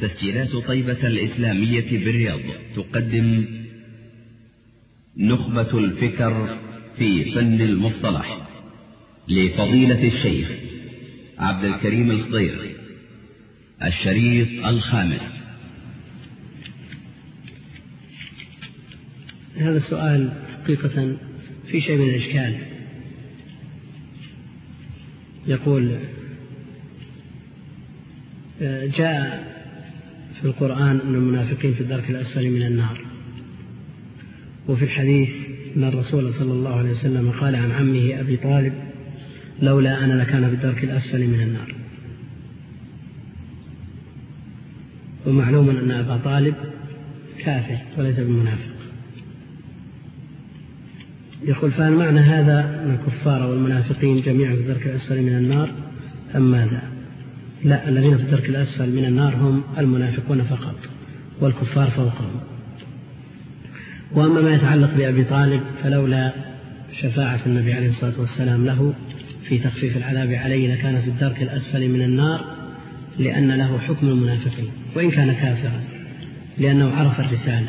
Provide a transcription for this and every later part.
تسجيلات طيبة الإسلامية بالرياض. تقدم نخبة الفكر في فن المصطلح لفضيلة الشيخ عبد الكريم الخضير الشريط الخامس. هذا السؤال حقيقة في شيء من الإشكال. يقول جاء في القرآن أن المنافقين في الدرك الأسفل من النار. وفي الحديث أن الرسول صلى الله عليه وسلم قال عن عمه أبي طالب لولا أنا لكان في الدرك الأسفل من النار. ومعلوم أن أبا طالب كافر وليس بمنافق. يقول فهل معنى هذا أن الكفار والمنافقين جميعا في الدرك الأسفل من النار أم ماذا؟ لا الذين في الدرك الأسفل من النار هم المنافقون فقط والكفار فوقهم. وأما ما يتعلق بأبي طالب فلولا شفاعة النبي عليه الصلاة والسلام له في تخفيف العذاب عليه لكان في الدرك الأسفل من النار لأن له حكم المنافقين. وإن كان كافرا لأنه عرف الرسالة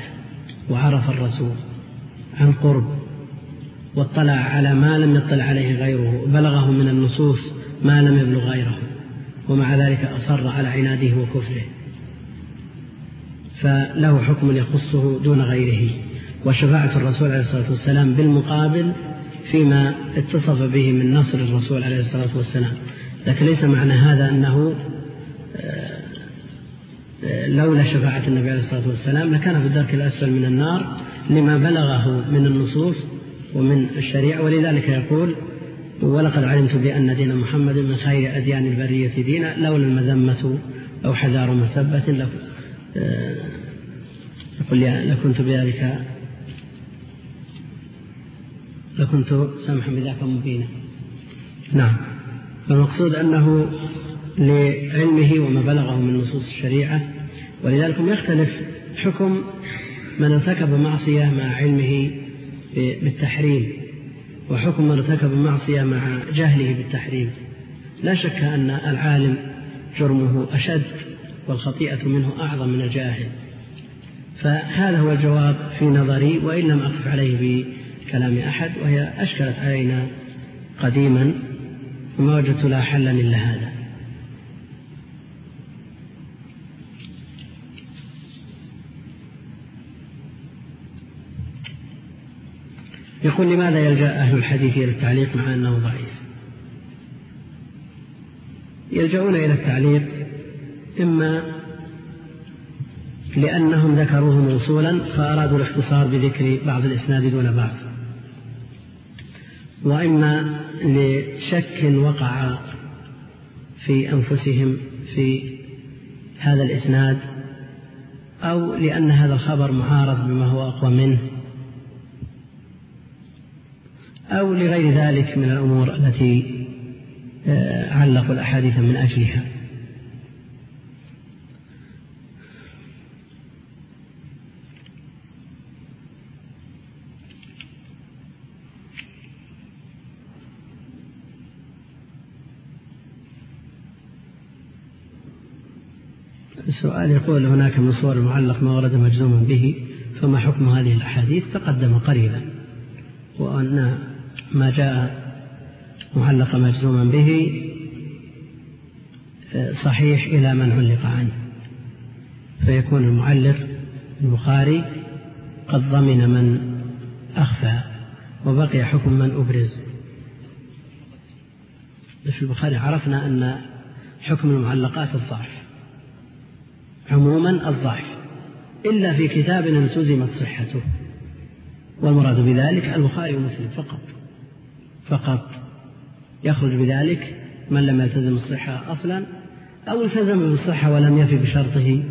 وعرف الرسول عن قرب واطلع على ما لم يطلع عليه غيره بلغه من النصوص ما لم يبلغ غيره. ومع ذلك أصر على عناده وكفره. فله حكم يخصه دون غيره. وشفاعة الرسول عليه الصلاة والسلام بالمقابل فيما اتصف به من نصر الرسول عليه الصلاة والسلام. لكن ليس معنى هذا أنه آه، آه، لولا شفاعة النبي عليه الصلاة والسلام لكان في الدرك الأسفل من النار لما بلغه من النصوص ومن الشريعة. ولذلك يقول ولقد علمت بأن دين محمد من خير أديان البرية دينا لولا المذمة أو حذار مثبة آه، لكنت بذلك لكنت سامحا بذاك مبينا. نعم. فالمقصود أنه لعلمه وما بلغه من نصوص الشريعة ولذلك يختلف حكم من ارتكب معصية مع علمه بالتحريم. وحكم من ارتكب المعصية مع جهله بالتحريم. لا شك أن العالم جرمه أشد والخطيئة منه أعظم من الجاهل. فهذا هو الجواب في نظري وإن لم أقف عليه بكلام أحد وهي أشكلت علينا قديما وما وجدت لا حلا إلا هذا. يقول لماذا يلجأ أهل الحديث إلى التعليق مع أنه ضعيف؟ يلجؤون إلى التعليق إما لأنهم ذكروه موصولا فأرادوا الاختصار بذكر بعض الإسناد دون بعض وإما لشك وقع في أنفسهم في هذا الإسناد أو لأن هذا الخبر معارض بما هو أقوى منه. أو لغير ذلك من الأمور التي آه، علقوا الأحاديث من أجلها. السؤال يقول هناك من صور المعلق ما ورد مجزوما به فما حكم هذه الأحاديث؟ تقدم قريبا. وأن ما جاء معلق مجزوما به صحيح إلى من علق عنه. فيكون المعلق البخاري قد ضمن من أخفى وبقي حكم من أبرز. في البخاري عرفنا أن حكم المعلقات الضعف عموما الضعف إلا في كتاب التزمت صحته. والمراد بذلك البخاري ومسلم فقط. فقط يخرج بذلك من لم يلتزم الصحة أصلا أو التزم بالصحة ولم يفي بشرطه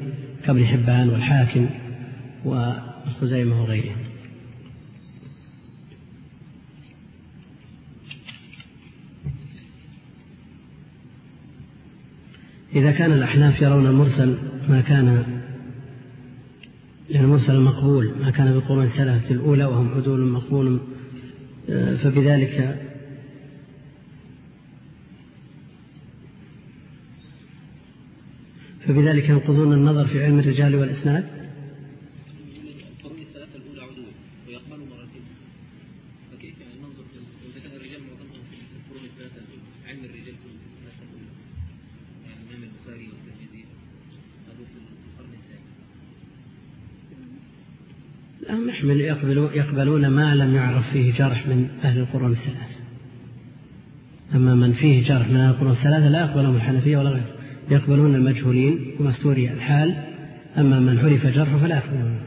كابن حبان والحاكم وخزيمة وغيرهم. إذا كان الأحناف يرون المرسل ما كان يعني المرسل المقبول ما كان في الثلاثة الأولى وهم عدول مقبول فبذلك فبذلك ينقضون النظر في علم الرجال والإسناد القرون الثلاثة الأولى عدول ويقبلوا مراسيل فكيف يعني ننظر إذا كان الرجال معظمهم في القرون الثلاثة الأولى علم الرجال في الثلاثة الأولى يعني الإمام البخاري والترمذي قالوا في القرن الثاني هم يحمل يقبلون, يقبلون ما لم يعرف فيه جرح من أهل القرون الثلاثة. أما من فيه جرح من أهل القرون الثلاثة لا يقبلهم الحنفية ولا غيره. يقبلون المجهولين ومستوري الحال أما من عرف جرحه فلا يقبلونه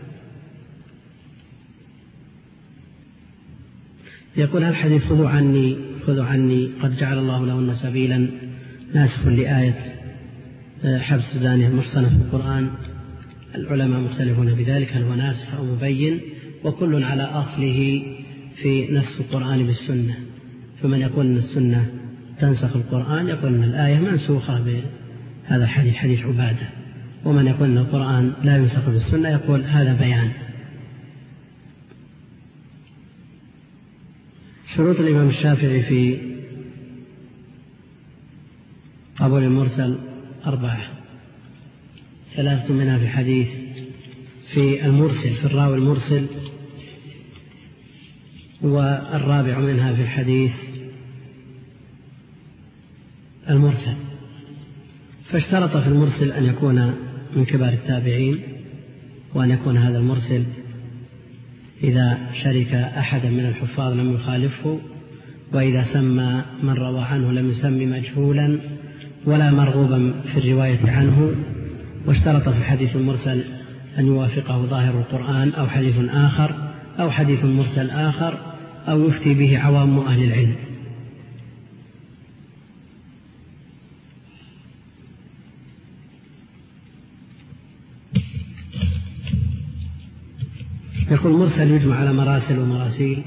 يقول هل حديث خذوا عني خذوا عني قد جعل الله لهن سبيلا ناسخ لآية آه، حبس الزانية المحصنة في القرآن. العلماء مختلفون في ذلك هل هو ناسخ أو مبين؟ وكل على أصله في نسخ القرآن بالسنة. فمن يقول أن السنة تنسخ القرآن يقول أن الآية منسوخة بهذا الحديث حديث عبادة. ومن يقول أن القرآن لا ينسخ بالسنة يقول هذا بيان. شروط الإمام الشافعي في قبول المرسل أربعة. ثلاثة منها في حديث في المرسل في الراوي المرسل والرابع منها في الحديث المرسل. فاشترط في المرسل أن يكون من كبار التابعين وأن يكون هذا المرسل إذا شرك أحدا من الحفاظ لم يخالفه وإذا سمى من روى عنه لم يسم مجهولا ولا مرغوبا في الرواية عنه. واشترط في الحديث المرسل أن يوافقه ظاهر القرآن أو حديث آخر أو حديث مرسل آخر أو يفتي به عوام أهل العلم. يقول مرسل يجمع على مراسل ومراسيل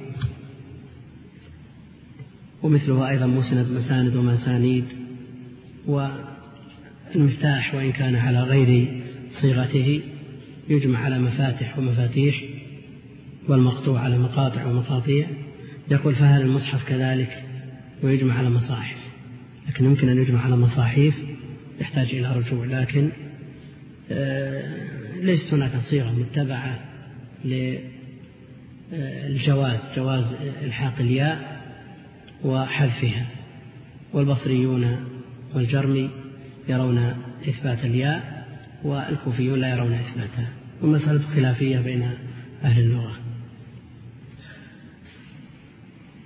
ومثله أيضا مسند مساند ومسانيد والمفتاح وإن كان على غير صيغته يجمع على مفاتح ومفاتيح والمقطوع على مقاطع ومقاطيع. يقول فهل المصحف كذلك؟ ويجمع على مصاحف. لكن يمكن أن يجمع على مصاحيف يحتاج إلى رجوع لكن آه، ليست هناك صيغة متبعة. للجواز جواز إلحاق الياء وحذفها. والبصريون والجرمي يرون إثبات الياء والكوفيون لا يرون إثباتها. والمسألة خلافية بين أهل اللغة.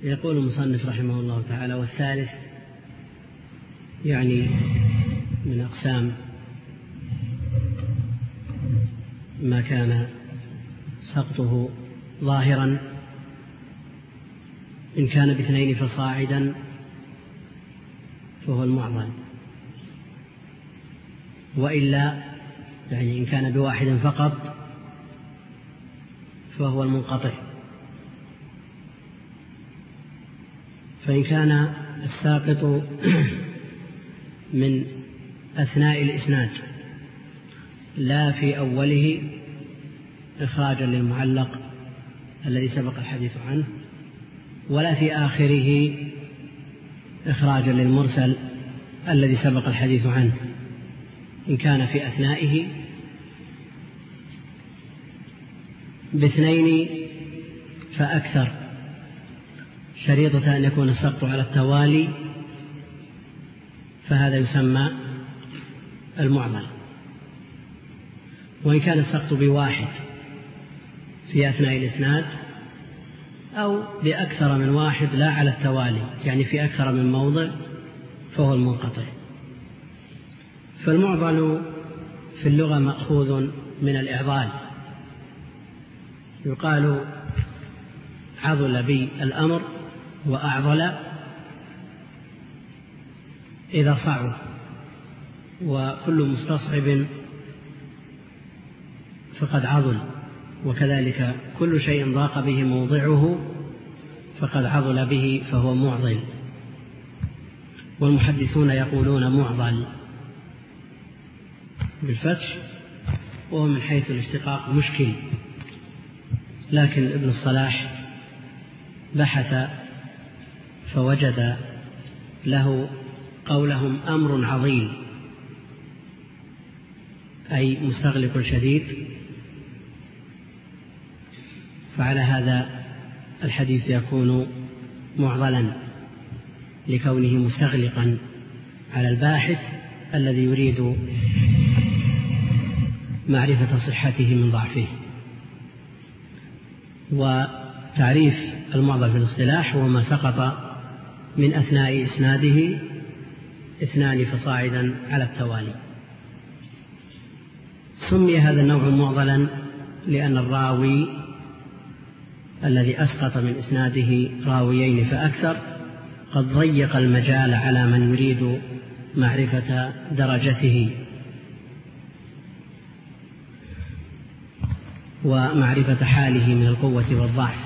يقول المصنف رحمه الله تعالى والثالث يعني من أقسام ما كان سقطه ظاهرا إن كان باثنين فصاعدا فهو المعضل. وإلا يعني إن كان بواحد فقط فهو المنقطع. فإن كان الساقط من أثناء الإسناد لا في أوله إخراجا للمعلق الذي سبق الحديث عنه ولا في آخره إخراجا للمرسل الذي سبق الحديث عنه إن كان في أثنائه. باثنين فأكثر شريطة أن يكون السقط على التوالي فهذا يسمى المعمل. وإن كان السقط بواحد في أثناء الإسناد أو بأكثر من واحد لا على التوالي يعني في أكثر من موضع فهو المنقطع. فالمعضل في اللغة مأخوذ من الإعضال. يقال عضل بي الأمر وأعضل إذا صعب وكل مستصعب فقد عضل. وكذلك كل شيء ضاق به موضعه فقد عضل به فهو معضل. والمحدثون يقولون معضل بالفتح وهو من حيث الاشتقاق مشكل. لكن ابن الصلاح بحث فوجد له قولهم أمر عظيم أي مستغلق شديد فعلى هذا الحديث يكون معضلا لكونه مستغلقا على الباحث الذي يريد معرفة صحته من ضعفه. وتعريف المعضل في الاصطلاح هو ما سقط من أثناء إسناده اثنان فصاعدا على التوالي. سمي هذا النوع معضلا لأن الراوي الذي أسقط من إسناده راويين فأكثر قد ضيق المجال على من يريد معرفة درجته. ومعرفة حاله من القوة والضعف.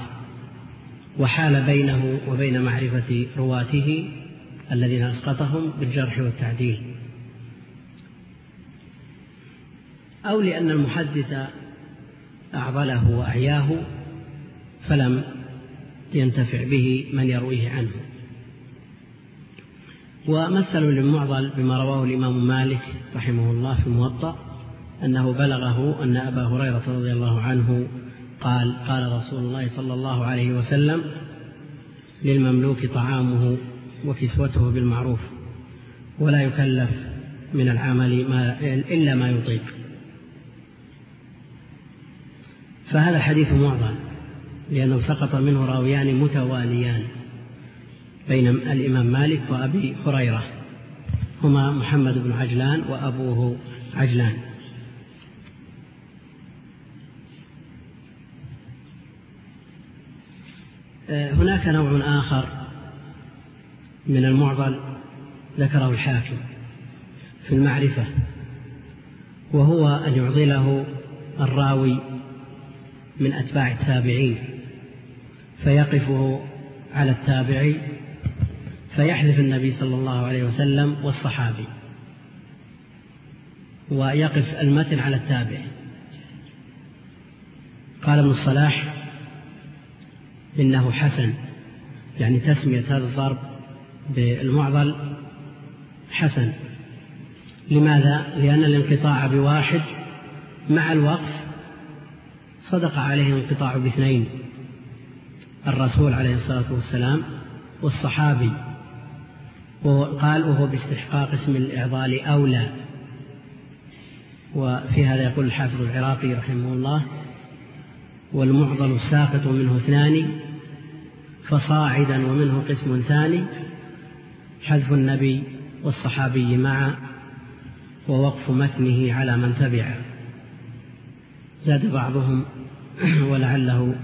وحال بينه وبين معرفة رواته الذين أسقطهم بالجرح والتعديل. أو لأن المحدث أعضله وأعياه فلم ينتفع به من يرويه عنه. ومثلوا للمعضل بما رواه الإمام مالك رحمه الله في الموطأ أنه بلغه أن أبا هريرة رضي الله عنه قال قال رسول الله صلى الله عليه وسلم للمملوك طعامه وكسوته بالمعروف ولا يكلف من العمل ما إلا ما يطيق. فهذا حديث معضل. لأنه سقط منه راويان متواليان بين الإمام مالك وأبي هريرة هما محمد بن عجلان وأبوه عجلان. آه، هناك نوع آخر من المعضل ذكره الحاكم في المعرفة وهو أن يعضله الراوي من أتباع التابعين. فيقفه على التابعي فيحذف النبي صلى الله عليه وسلم والصحابي ويقف المتن على التابع. قال ابن الصلاح إنه حسن. يعني تسمية هذا الضرب بالمعضل حسن. لماذا؟ لأن الانقطاع بواحد مع الوقف صدق عليه الانقطاع باثنين. الرسول عليه الصلاة والسلام والصحابي وقال وهو باستحقاق اسم الإعضال أولى. وفي هذا يقول الحافظ العراقي رحمه الله والمعضل الساقط منه اثنان فصاعدا ومنه قسم ثاني حذف النبي والصحابي معا ووقف متنه على من تبعه. زاد بعضهم ولعله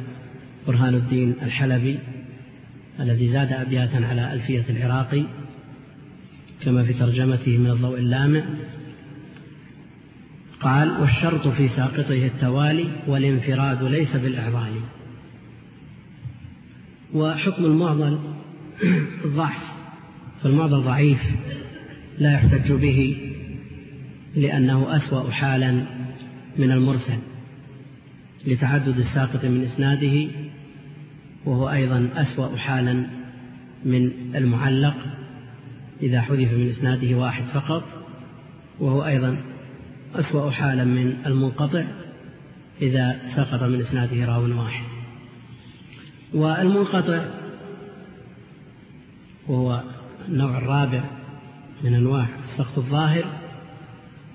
برهان الدين الحلبي الذي زاد أبياتا على ألفية العراقي كما في ترجمته من الضوء اللامع قال والشرط في ساقطه التوالي والانفراد ليس بالإعضال وحكم المعضل الضعف فالمعضل ضعيف لا يحتج به لأنه أسوأ حالا من المرسل لتعدد الساقط من إسناده وهو أيضا أسوأ حالا من المعلق إذا حذف من إسناده واحد فقط وهو أيضا أسوأ حالا من المنقطع إذا سقط من إسناده راو واحد. والمنقطع وهو النوع الرابع من أنواع السقط الظاهر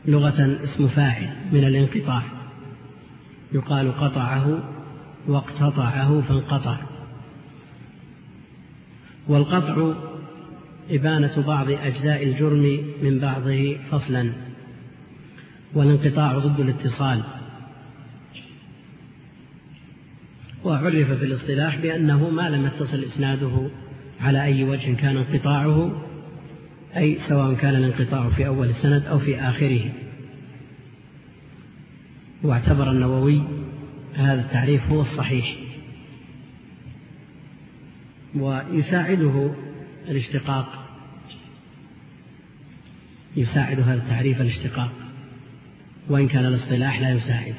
لغة اسم فاعل من الانقطاع يقال قطعه واقتطعه فانقطع. والقطع إبانة بعض أجزاء الجرم من بعضه فصلا والانقطاع ضد الاتصال. وعرف في الاصطلاح بأنه ما لم يتصل إسناده على أي وجه كان انقطاعه أي سواء كان الانقطاع في أول السند أو في آخره. واعتبر النووي هذا التعريف هو الصحيح. ويساعده الاشتقاق. يساعد هذا التعريف الاشتقاق. وإن كان الاصطلاح لا يساعد.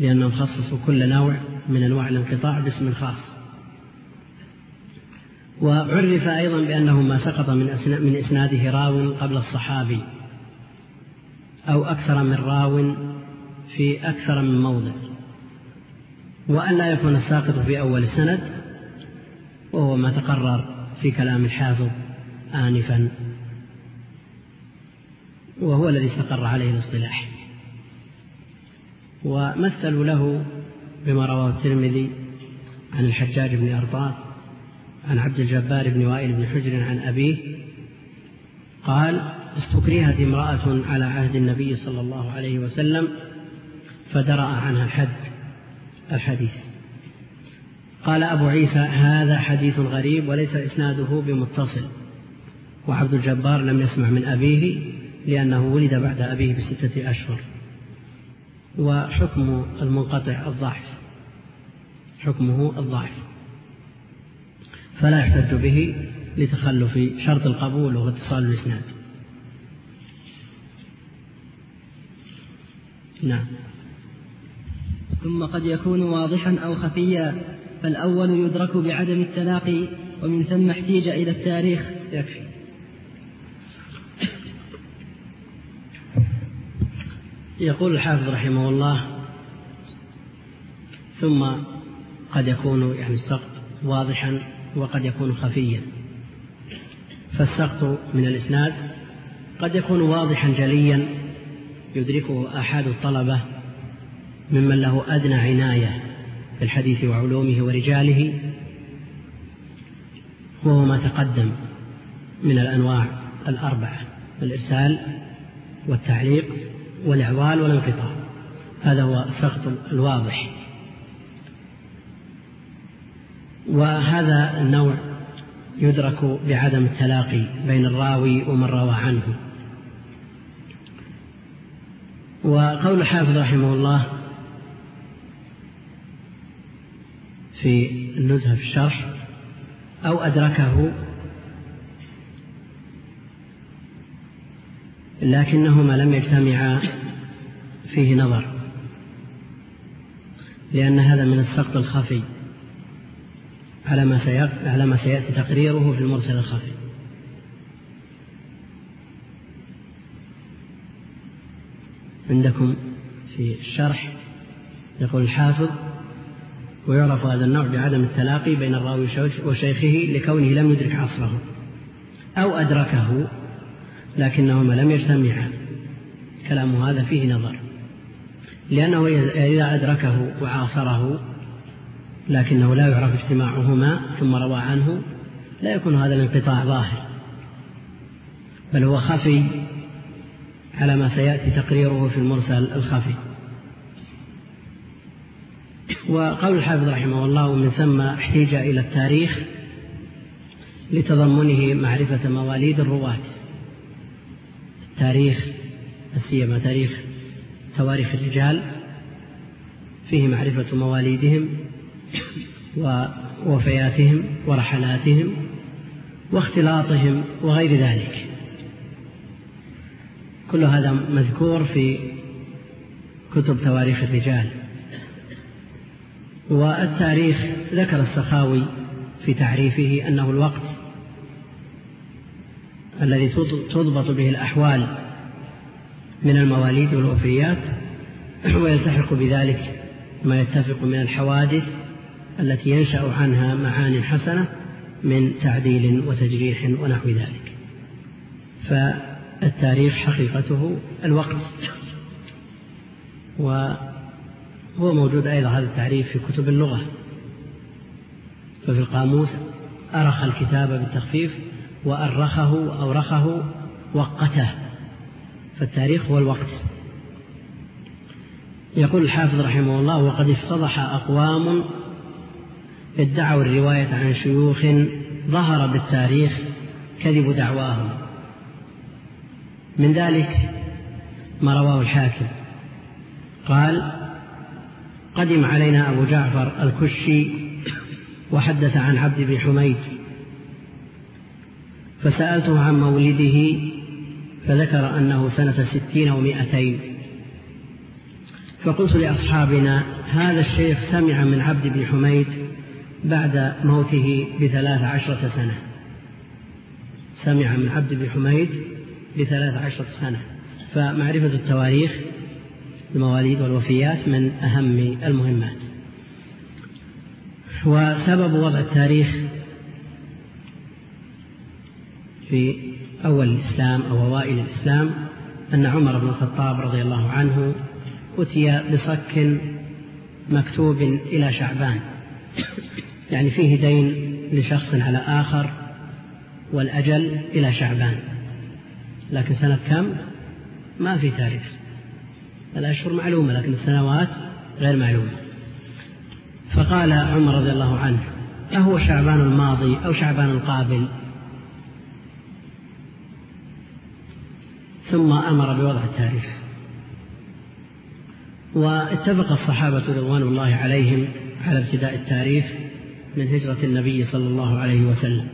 لأنهم خصصوا كل نوع من أنواع الانقطاع باسم خاص. وعرف أيضا بأنه ما سقط من من إسناده راو قبل الصحابي أو أكثر من راو في أكثر من موضع. وأن لا يكون الساقط في أول السند وهو ما تقرر في كلام الحافظ آنفا. وهو الذي استقر عليه الاصطلاح. ومثلوا له بما رواه الترمذي عن الحجاج بن أرطاة عن عبد الجبار بن وائل بن حجر عن أبيه قال استكرهت امرأة على عهد النبي صلى الله عليه وسلم فدرأ عنها الحد الحديث. قال أبو عيسى هذا حديث غريب وليس إسناده بمتصل. وعبد الجبار لم يسمع من أبيه لأنه ولد بعد أبيه بستة أشهر. وحكم المنقطع الضعف. حكمه الضعف. فلا يحتج به لتخلف شرط القبول وهو اتصال الإسناد نعم. ثم قد يكون واضحا أو خفيا. فالأول يدرك بعدم التلاقي ومن ثم احتيج إلى التاريخ. يكفي. يقول الحافظ رحمه الله ثم قد يكون يعني السقط واضحا وقد يكون خفيا. فالسقط من الإسناد قد يكون واضحا جليا يدركه أحد الطلبة ممن له أدنى عناية. بالحديث وعلومه ورجاله وهو ما تقدم من الأنواع الأربعة الإرسال والتعليق والإعوال والانقطاع. هذا هو السقط الواضح. وهذا النوع يدرك بعدم التلاقي بين الراوي ومن روى عنه. وقول الحافظ رحمه الله في النزهة في الشرح أو أدركه. لكنهما لم يجتمعا فيه نظر لأن هذا من السقط الخفي. على ما على ما سيأتي تقريره في المرسل الخفي. عندكم في الشرح يقول الحافظ ويعرف هذا النوع بعدم التلاقي بين الراوي وشيخه لكونه لم يدرك عصره أو أدركه لكنهما لم يجتمعا كلام هذا فيه نظر. لأنه إذا أدركه وعاصره لكنه لا يعرف اجتماعهما ثم روى عنه لا يكون هذا الانقطاع ظاهر. بل هو خفي على ما سيأتي تقريره في المرسل الخفي. وقول الحافظ رحمه الله ومن ثم احتيج إلى التاريخ لتضمنه معرفة مواليد الرواة. تاريخ سيما تاريخ تواريخ الرجال فيه معرفة مواليدهم ووفياتهم ورحلاتهم واختلاطهم وغير ذلك. كل هذا مذكور في كتب تواريخ الرجال. والتاريخ ذكر السخاوي في تعريفه أنه الوقت الذي تضبط به الأحوال من المواليد والوفيات ويلتحق بذلك ما يتفق من الحوادث التي ينشأ عنها معان حسنة من تعديل وتجريح ونحو ذلك. فالتاريخ حقيقته الوقت. وهو موجود أيضا هذا التعريف في كتب اللغة. ففي القاموس أرخ الكتاب بالتخفيف وأرخه وأورخه وقته. فالتاريخ هو الوقت. يقول الحافظ رحمه الله وقد افتضح أقوام ادعوا الرواية عن شيوخ ظهر بالتاريخ كذب دعواهم. من ذلك ما رواه الحاكم. قال قدم علينا أبو جعفر الكشي وحدث عن عبد بن حميد فسألته عن مولده فذكر أنه سنة ستين ومائتين فقلت لأصحابنا هذا الشيخ سمع من عبد بن حميد بعد موته بثلاث عشرة سنة. سمع من عبد بن حميد بثلاث عشرة سنة. فمعرفة التواريخ المواليد والوفيات من أهم المهمات. وسبب وضع التاريخ في أول الإسلام أو أوائل الإسلام أن عمر بن الخطاب رضي الله عنه أتي بصك مكتوب إلى شعبان. يعني فيه دين لشخص على آخر والأجل إلى شعبان. لكن سنة كم؟ ما في تاريخ. الأشهر معلومة لكن السنوات غير معلومة. فقال عمر رضي الله عنه أهو شعبان الماضي أو شعبان القابل. ثم أمر بوضع التاريخ. واتفق الصحابة رضوان الله عليهم على ابتداء التاريخ من هجرة النبي صلى الله عليه وسلم.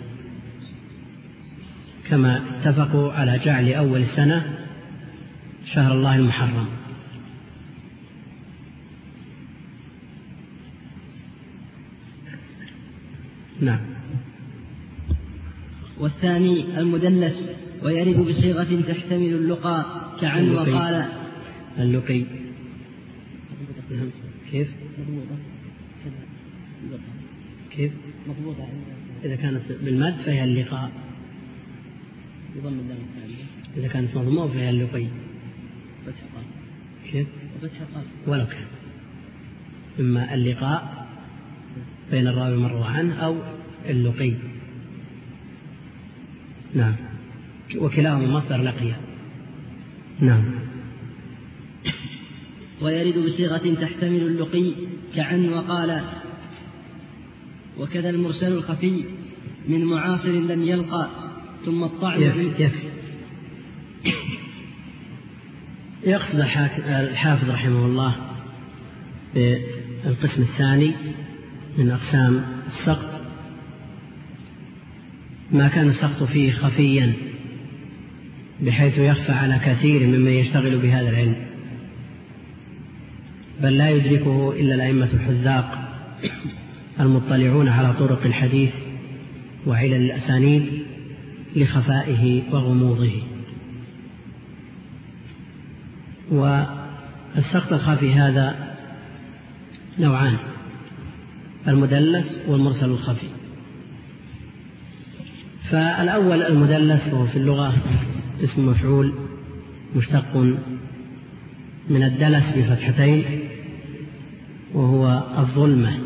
كما اتفقوا على جعل أول السنة شهر الله المحرم. نعم. والثاني المدلس ويرد بصيغة تحتمل اللقاء كعن وقال. اللقي. كيف؟ كيف؟ مضبوطة إذا كانت بالمد فهي اللقاء. بضم اللام إذا كانت مضمومة فهي اللقي. فتح كيف؟ وفتح ولو كان. إما اللقاء بين الراوي المروى عنه أو اللقي. نعم. وكلاهما مصدر لقي. نعم. ويرد بصيغة تحتمل اللقي كعن وقال وكذا المرسل الخفي من معاصر لم يلقى ثم الطعن يكفي يكفي يقصد الحافظ رحمه الله بالقسم الثاني من أقسام السقط. ما كان السقط فيه خفيا بحيث يخفى على كثير ممن يشتغل بهذا العلم. بل لا يدركه إلا الأئمة الحذاق المطلعون على طرق الحديث وعلل الأسانيد لخفائه وغموضه. والسقط الخفي هذا نوعان. المدلس والمرسل الخفي. فالأول المدلس وهو في اللغة اسم مفعول مشتق من الدلس بفتحتين وهو الظلمة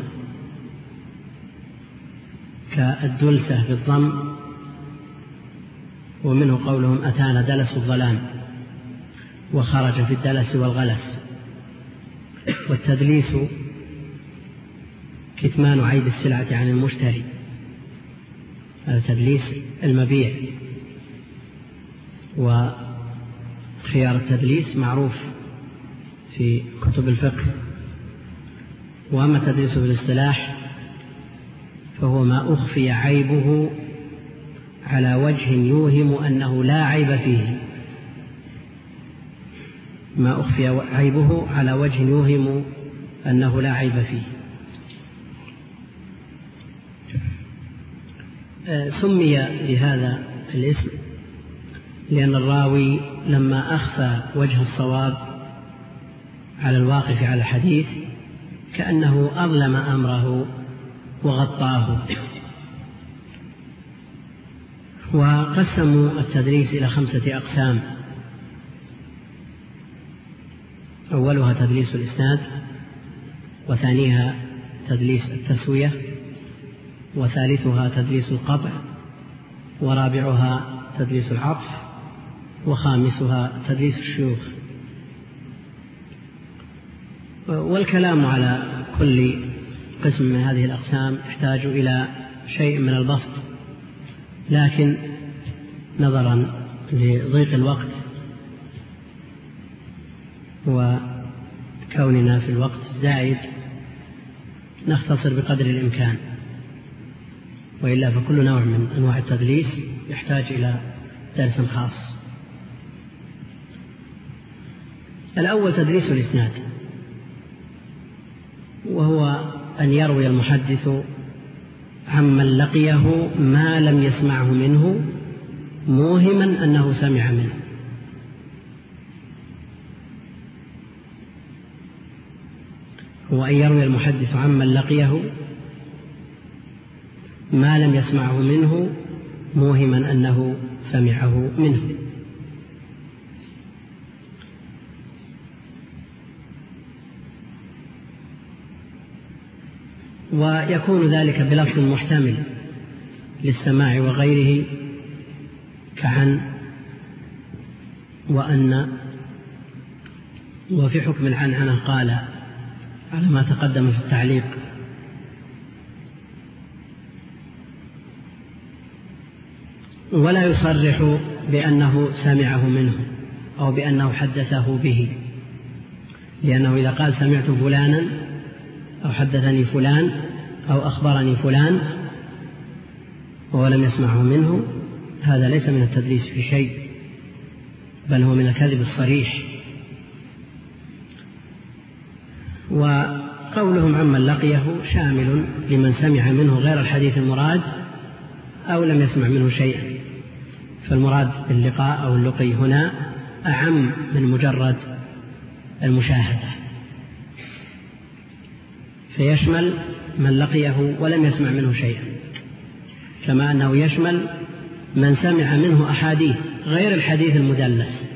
كالدلسة بالضم ومنه قولهم أتانا دلس الظلام وخرج في الدلس والغلس والتدليس كتمان عيب السلعة عن المشتري. هذا تدليس المبيع. وخيار التدليس معروف في كتب الفقه. وأما التدليس بالاصطلاح فهو ما أخفي عيبه على وجه يوهم أنه لا عيب فيه. ما أخفي عيبه على وجه يوهم أنه لا عيب فيه. سمي بهذا الاسم لأن الراوي لما أخفى وجه الصواب على الواقف على الحديث كأنه أظلم أمره وغطاه. وقسموا التدريس إلى خمسة أقسام. أولها تدليس الإسناد وثانيها تدليس التسوية. وثالثها تدليس القطع ورابعها تدليس العطف وخامسها تدليس الشيوخ. والكلام على كل قسم من هذه الأقسام يحتاج إلى شيء من البسط لكن نظرا لضيق الوقت وكوننا في الوقت الزائد نختصر بقدر الإمكان. وإلا فكل نوع من أنواع التدليس يحتاج إلى درس خاص. الأول تدريس الإسناد وهو أن يروي المحدث عمن لقيه ما لم يسمعه منه موهما أنه سمع منه. هو أن يروي المحدث عمن لقيه ما لم يسمعه منه موهما أنه سمعه منه. ويكون ذلك بلفظ محتمل للسماع وغيره كعن وأن وفي حكم العنعنة قال على ما تقدم في التعليق. ولا يصرح بأنه سمعه منه أو بأنه حدثه به. لأنه إذا قال سمعت فلانا أو حدثني فلان أو أخبرني فلان ولم يسمعه منه هذا ليس من التدليس في شيء بل هو من الكذب الصريح. وقولهم عمن لقيه شامل لمن سمع منه غير الحديث المراد أو لم يسمع منه شيئا. فالمراد باللقاء أو اللقي هنا أعم من مجرد المشاهدة. فيشمل من لقيه ولم يسمع منه شيئا كما أنه يشمل من سمع منه أحاديث غير الحديث المدلس.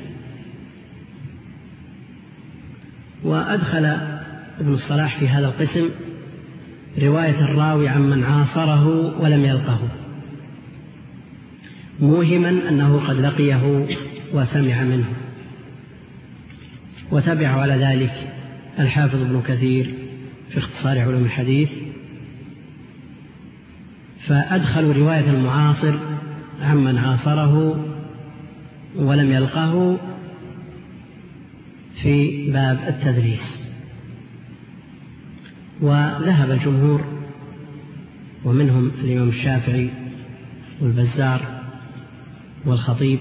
وأدخل ابن الصلاح في هذا القسم رواية الراوي عمن عاصره ولم يلقه. موهما أنه قد لقيه وسمع منه. وتبع على ذلك الحافظ ابن كثير في اختصار علوم الحديث. فأدخلوا رواية المعاصر عمن عاصره ولم يلقه في باب التدريس. وذهب الجمهور ومنهم الإمام الشافعي والبزار والخطيب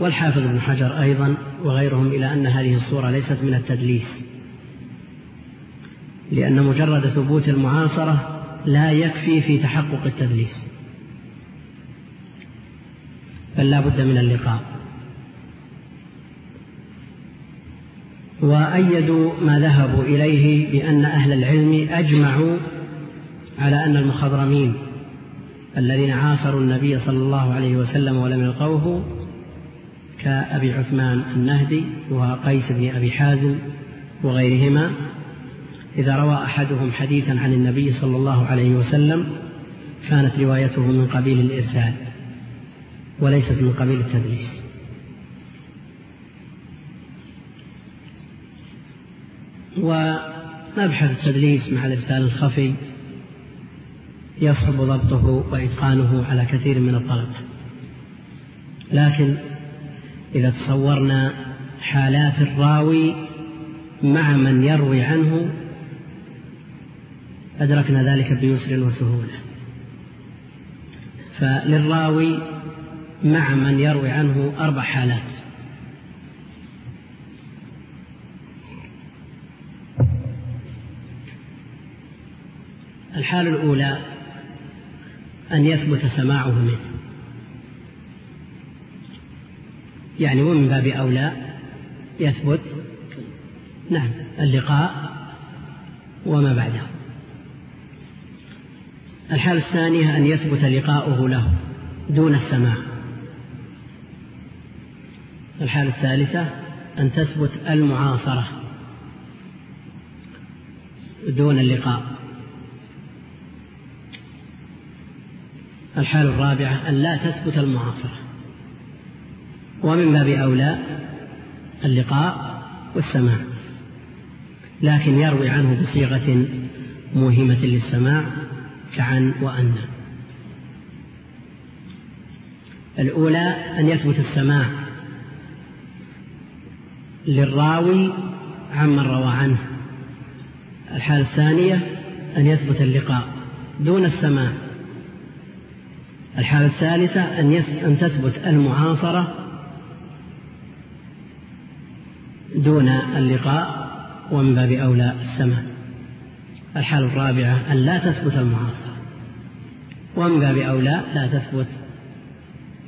والحافظ ابن حجر أيضا وغيرهم إلى أن هذه الصورة ليست من التدليس لأن مجرد ثبوت المعاصرة لا يكفي في تحقق التدليس بل لا بد من اللقاء. وأيدوا ما ذهبوا إليه بأن أهل العلم أجمعوا على أن المخضرمين الذين عاصروا النبي صلى الله عليه وسلم ولم يلقوه كأبي عثمان النهدي وقيس بن أبي حازم وغيرهما. إذا روى أحدهم حديثا عن النبي صلى الله عليه وسلم كانت روايته من قبيل الإرسال وليست من قبيل التدليس. ومبحث التدليس مع الإرسال الخفي يصعب ضبطه وإتقانه على كثير من الطلبة لكن إذا تصورنا حالات الراوي مع من يروي عنه أدركنا ذلك بيسر وسهولة. فللراوي مع من يروي عنه أربع حالات. الحالة الأولى أن يثبت سماعه منه. يعني ومن باب أولى يثبت نعم اللقاء وما بعده. الحالة الثانية أن يثبت لقاؤه له دون السماع. الحالة الثالثة أن تثبت المعاصرة دون اللقاء. الحالة الرابعة أن لا تثبت المعاصرة. ومن باب أولى اللقاء والسماع. لكن يروي عنه بصيغة موهمة للسماع كعن وأن. الأولى أن يثبت السماع للراوي عمن روى عنه. الحالة الثانية أن يثبت اللقاء دون السماع. الحالة الثالثة أن, أن تثبت المعاصرة دون اللقاء ومن باب أولى السماع الحالة الرابعة أن لا تثبت المعاصرة ومن باب أولى لا تثبت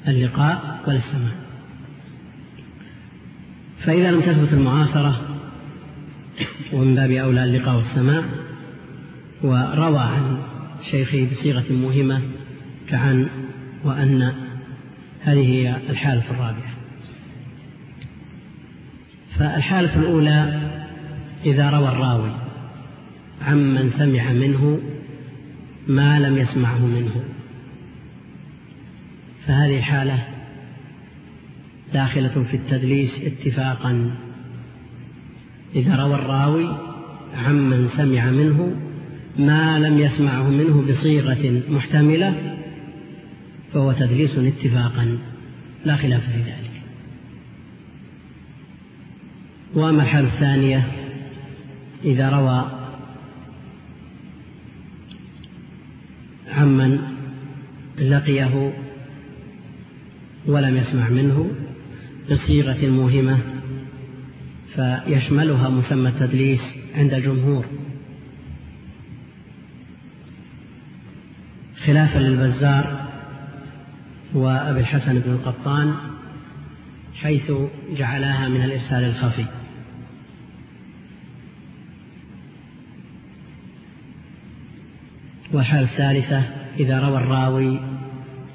اللقاء ولا السماع فإذا لم تثبت المعاصرة ومن باب أولى اللقاء والسماع وروى عن شيخه بصيغة موهمة كعن وأن هذه هي الحالة الرابعة. فالحالة الأولى إذا روى الراوي عمن سمع منه ما لم يسمعه منه. فهذه حالة داخلة في التدليس اتفاقا. إذا روى الراوي عمن سمع منه ما لم يسمعه منه بصيغة محتملة فهو تدليس اتفاقا لا خلاف في ذلك. وأما الحالة الثانية إذا روى عمن لقيه ولم يسمع منه بصيغة موهمة فيشملها مسمى التدليس عند الجمهور. خلافا للبزار وأبي الحسن بن القطان حيث جعلاها من الإرسال الخفي. والحالة الثالثة إذا روى الراوي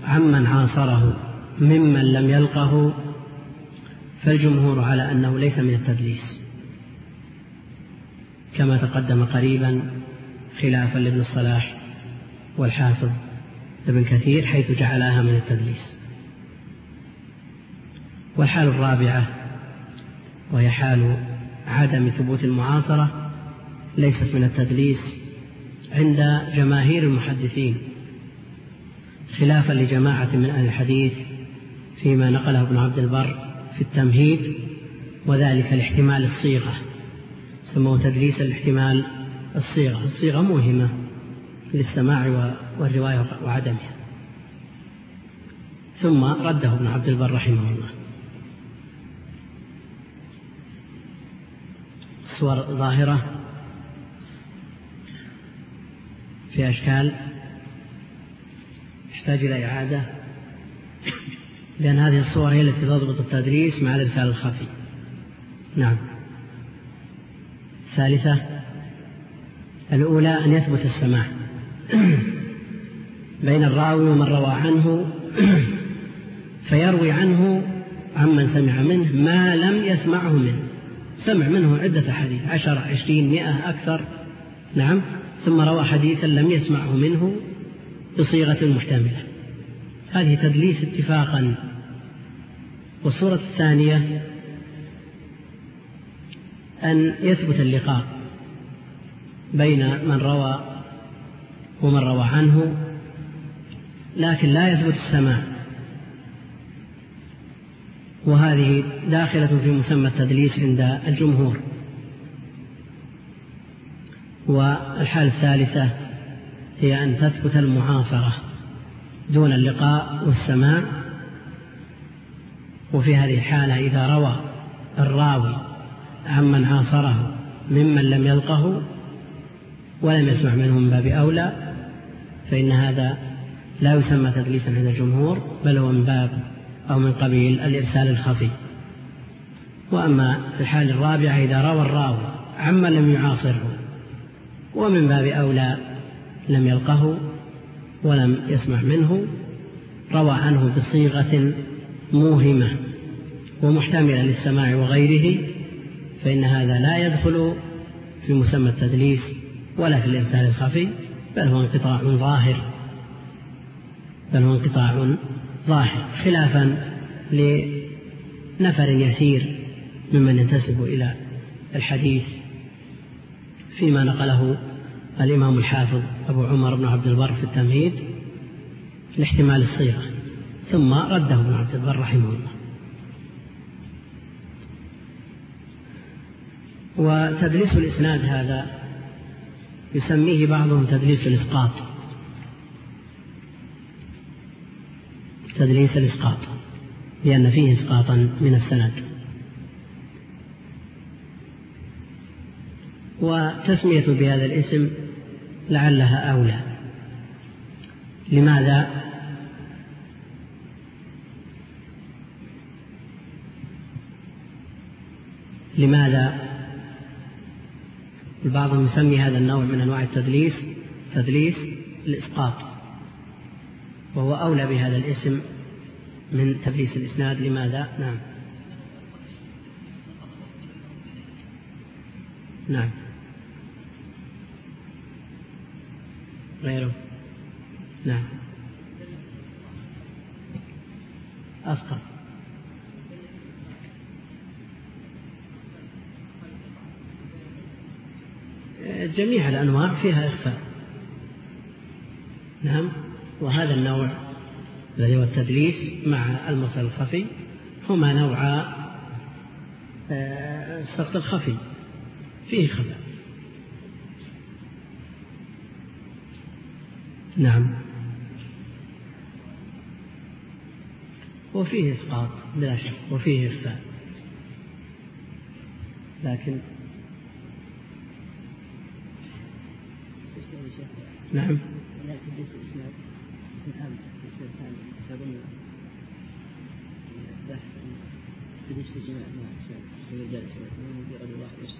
عمن عاصره ممن لم يلقه فالجمهور على أنه ليس من التدليس. كما تقدم قريبا خلافا لابن الصلاح والحافظ ابن كثير حيث جعلها من التدليس. والحال الرابعة وهي حال عدم ثبوت المعاصرة ليست من التدليس عند جماهير المحدثين خلافا لجماعة من أهل الحديث فيما نقله ابن عبد البر في التمهيد وذلك لاحتمال الصيغة. سموه تدليس الاحتمال الصيغة. الصيغة موهمة. للسماع والرواية وعدمها. ثم رده ابن عبد البر رحمه الله. الصور ظاهرة في أشكال تحتاج إلى إعادة لأن هذه الصور هي التي تضبط التدريس مع الإرسال الخفي. نعم. ثالثة الأولى أن يثبت السماع. بين الراوي ومن روى عنه فيروي عنه عمن سمع منه ما لم يسمعه منه. سمع منه عدة حديث عشر عشرين مئة أكثر. نعم. ثم روى حديثا لم يسمعه منه بصيغة محتملة. هذه تدليس اتفاقا. والصورة الثانية أن يثبت اللقاء بين من روى ومن روى عنه لكن لا يثبت السماع وهذه داخلة في مسمى التدليس عند الجمهور. والحالة الثالثة هي أن تثبت المعاصرة دون اللقاء والسماع. وفي هذه الحالة إذا روى الراوي عمن عاصره ممن لم يلقه ولم يسمع منه من باب أولى فإن هذا لا يسمى تدليسا عند الجمهور بل هو من باب أو من قبيل الإرسال الخفي. وأما في الحال الرابعة إذا روى الراوي عمن لم يعاصره ومن باب أولى لم يلقه ولم يسمع منه روى عنه بصيغة موهمة ومحتملة للسماع وغيره فإن هذا لا يدخل في مسمى التدليس ولا في الإرسال الخفي. بل هو انقطاع ظاهر. بل هو انقطاع ظاهر خلافا لنفر يسير ممن ينتسب إلى الحديث فيما نقله الإمام الحافظ أبو عمر بن عبد البر في التمهيد لاحتمال الصيغة ثم رده ابن عبد البر رحمه الله. وتدليس الإسناد هذا يسميه بعضهم تدليس الإسقاط تدليس الإسقاط لأن فيه إسقاطا من السند وتسمية بهذا الاسم لعلها أولى لماذا؟ لماذا؟ البعض يسمي هذا النوع من أنواع التدليس تدليس الإسقاط وهو أولى بهذا الاسم من تدليس الإسناد. لماذا؟ نعم. نعم. غيره. نعم. أسقط جميع الأنواع فيها إخفاء. نعم؟ وهذا النوع الذي هو التدليس مع المرسل الخفي هما نوعا آه، السقط الخفي. فيه خفاء. نعم. وفيه إسقاط بلا شك وفيه إخفاء. لكن نعم لا تدريس الإسناد الآن في السنة الثانية فأظن البحث تدريس في جميع أنواع الإسناد في رجال الإسناد في رجل واحد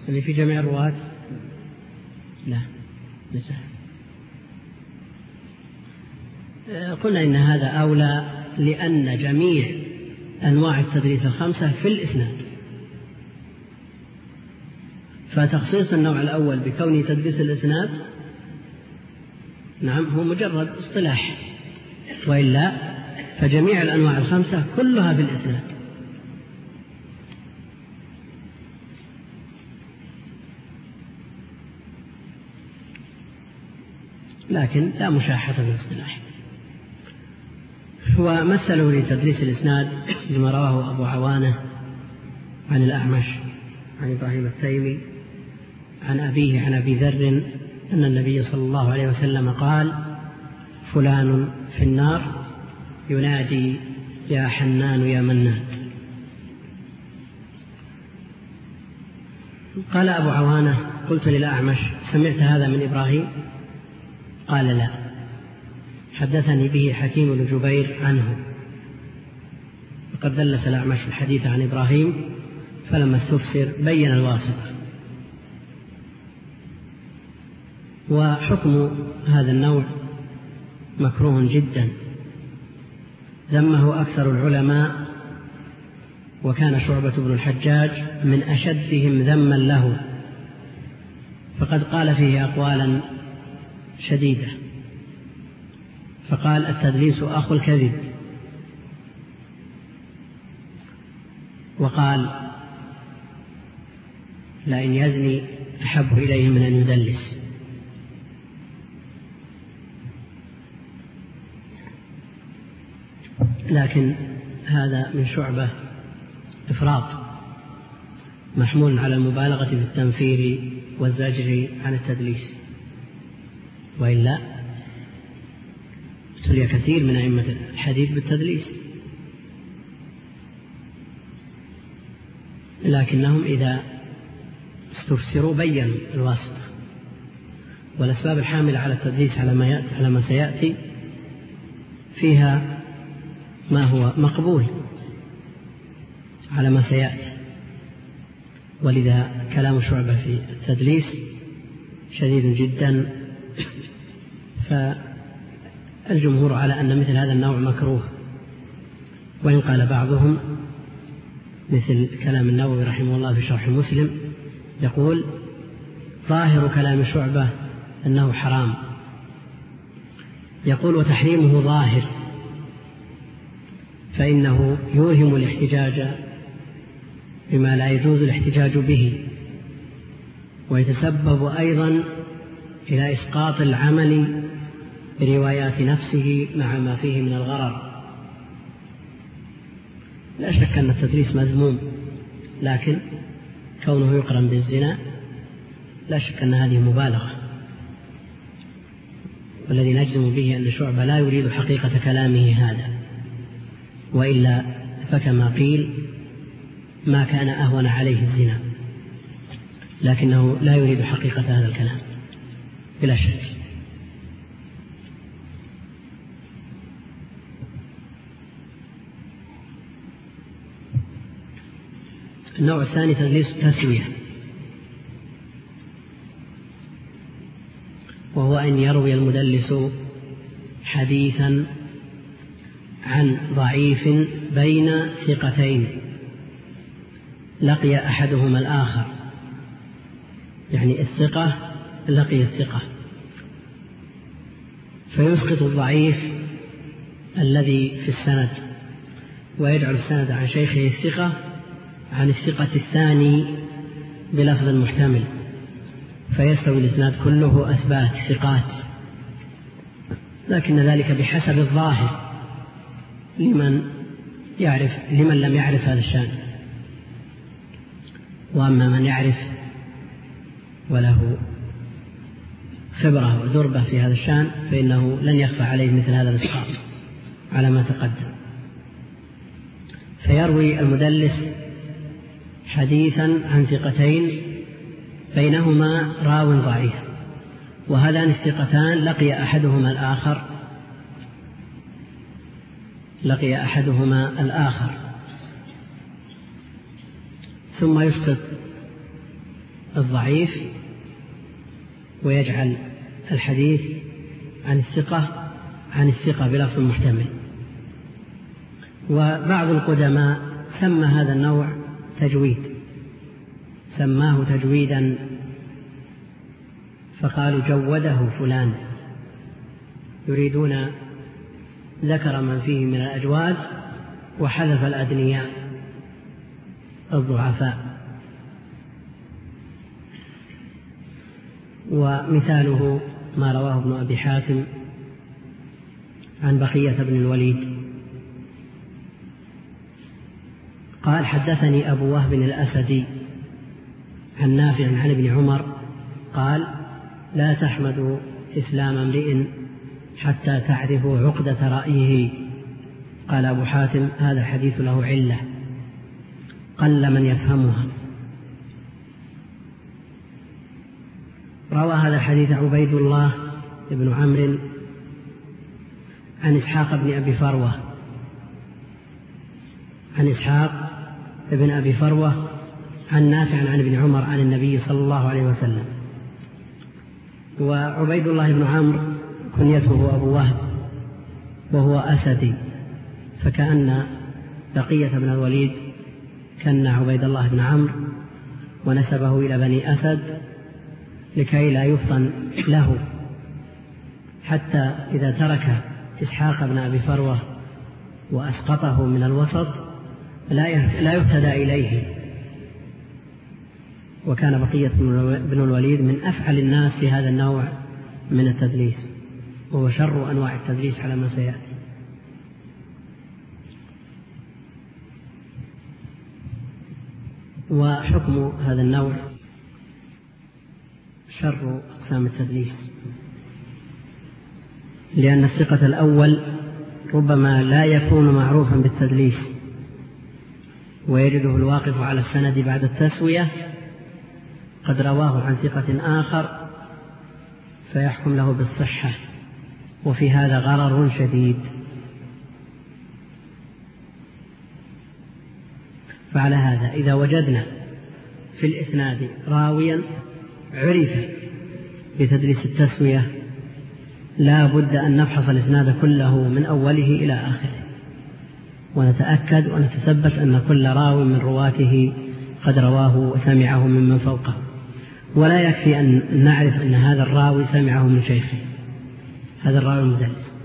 يعني في جميع الرواة؟ لا ليس آه، قلنا إن هذا أولى لأن جميع أنواع التدريس الخمسة في الإسناد. فتخصيص النوع الأول بكونه تدريس الإسناد نعم هو مجرد اصطلاح. وإلا فجميع الأنواع الخمسة كلها في الإسناد لكن لا مشاحة في الاصطلاح. ومثلوا لتدريس الإسناد بما رواه أبو عوانة عن الأعمش عن إبراهيم التيمي عن أبيه عن أبي ذر أن النبي صلى الله عليه وسلم قال فلان في النار ينادي يا حنان يا منان. قال أبو عوانة قلت للأعمش سمعت هذا من إبراهيم؟ قال لا. حدثني به حكيم بن جبير عنه. وقد دلس الأعمش الحديث عن إبراهيم فلما استفسر بين الواسطة. وحكم هذا النوع مكروه جدا ذمه أكثر العلماء وكان شعبة بن الحجاج من أشدهم ذما له فقد قال فيه أقوالا شديدة فقال التدليس أخو الكذب وقال لئن يزني أحب إليه من أن يدلس. لكن هذا من شعبة إفراط محمول على المبالغة في التنفير والزجر عن التدليس. وإلا ابتلي كثير من أئمة الحديث بالتدليس. لكنهم إذا استفسروا بينوا الواسطة والأسباب الحاملة على التدليس على ما يأتي على ما سيأتي فيها ما هو مقبول على ما سيأتي. ولذا كلام شعبة في التدليس شديد جدا. فالجمهور على أن مثل هذا النوع مكروه. وإن قال بعضهم مثل كلام النووي رحمه الله في شرح مسلم يقول ظاهر كلام شعبة أنه حرام. يقول وتحريمه ظاهر. فإنه يوهم الاحتجاج بما لا يجوز الاحتجاج به ويتسبب أيضا إلى إسقاط العمل بروايات نفسه مع ما فيه من الغرر. لا شك أن التدريس مذموم لكن كونه يقرن بالزنا لا شك أن هذه مبالغة. والذي نجزم به أن شعبة لا يريد حقيقة كلامه هذا. وإلا فكما قيل ما كان أهون عليه الزنا لكنه لا يريد حقيقة هذا الكلام بلا شك. النوع الثاني تدليس التسوية وهو أن يروي المدلس حديثا عن ضعيف بين ثقتين. لقي أحدهما الآخر. يعني الثقة لقي الثقة. فيسقط الضعيف الذي في السند ويجعل السند عن شيخه الثقة عن الثقة الثاني بلفظ محتمل. فيستوي الإسناد كله أثبات ثقات. لكن ذلك بحسب الظاهر. لمن يعرف لمن لم يعرف هذا الشأن. وأما من يعرف وله خبرة ودربة في هذا الشأن فإنه لن يخفى عليه مثل هذا الإسقاط على ما تقدم. فيروي المدلس حديثا عن ثقتين بينهما راو ضعيف. وهذان الثقتان لقي أحدهما الآخر لقي أحدهما الآخر. ثم يسقط الضعيف ويجعل الحديث عن الثقة عن الثقة بلفظ محتمل. وبعض القدماء سمى هذا النوع تجويد سماه تجويدا فقالوا جوده فلان يريدون ذكر من فيه من الأجواد وحذف الأدنياء الضعفاء. ومثاله ما رواه ابن أبي حاتم عن بقية بن الوليد. قال حدثني أبو وهب الأسدي عن نافع عن ابن عمر قال لا تحمدوا إسلام امرئ حتى تعرفوا عقدة رأيه. قال أبو حاتم هذا الحديث له علة. قل من يفهمها. روى هذا الحديث عبيد الله بن عمرو عن إسحاق بن أبي فروة. عن إسحاق بن أبي فروة عن نافع عن ابن عمر عن النبي صلى الله عليه وسلم. وعبيد الله بن عمرو كنيته أبو وهب وهو أسدي فكأن بقية بن الوليد كن عبيد الله بن عمرو ونسبه إلى بني أسد لكي لا يفطن له. حتى إذا ترك إسحاق بن أبي فروة وأسقطه من الوسط لا لا يهتدى إليه. وكان بقية بن الوليد من أفعل الناس في هذا النوع من التدليس. وهو شر أنواع التدليس على ما سيأتي. وحكم هذا النوع شر أقسام التدليس. لأن الثقة الأول ربما لا يكون معروفا بالتدليس. ويجده الواقف على السند بعد التسوية قد رواه عن ثقة آخر فيحكم له بالصحة. وفي هذا غرر شديد. فعلى هذا إذا وجدنا في الإسناد راويا عرف بتدريس التسوية لا بد أن نفحص الإسناد كله من أوله إلى آخره. ونتأكد ونتثبت أن كل راو من رواته قد رواه وسمعه ممن فوقه. ولا يكفي أن نعرف أن هذا الراوي سمعه من شيخه. هذا الراوي المدرس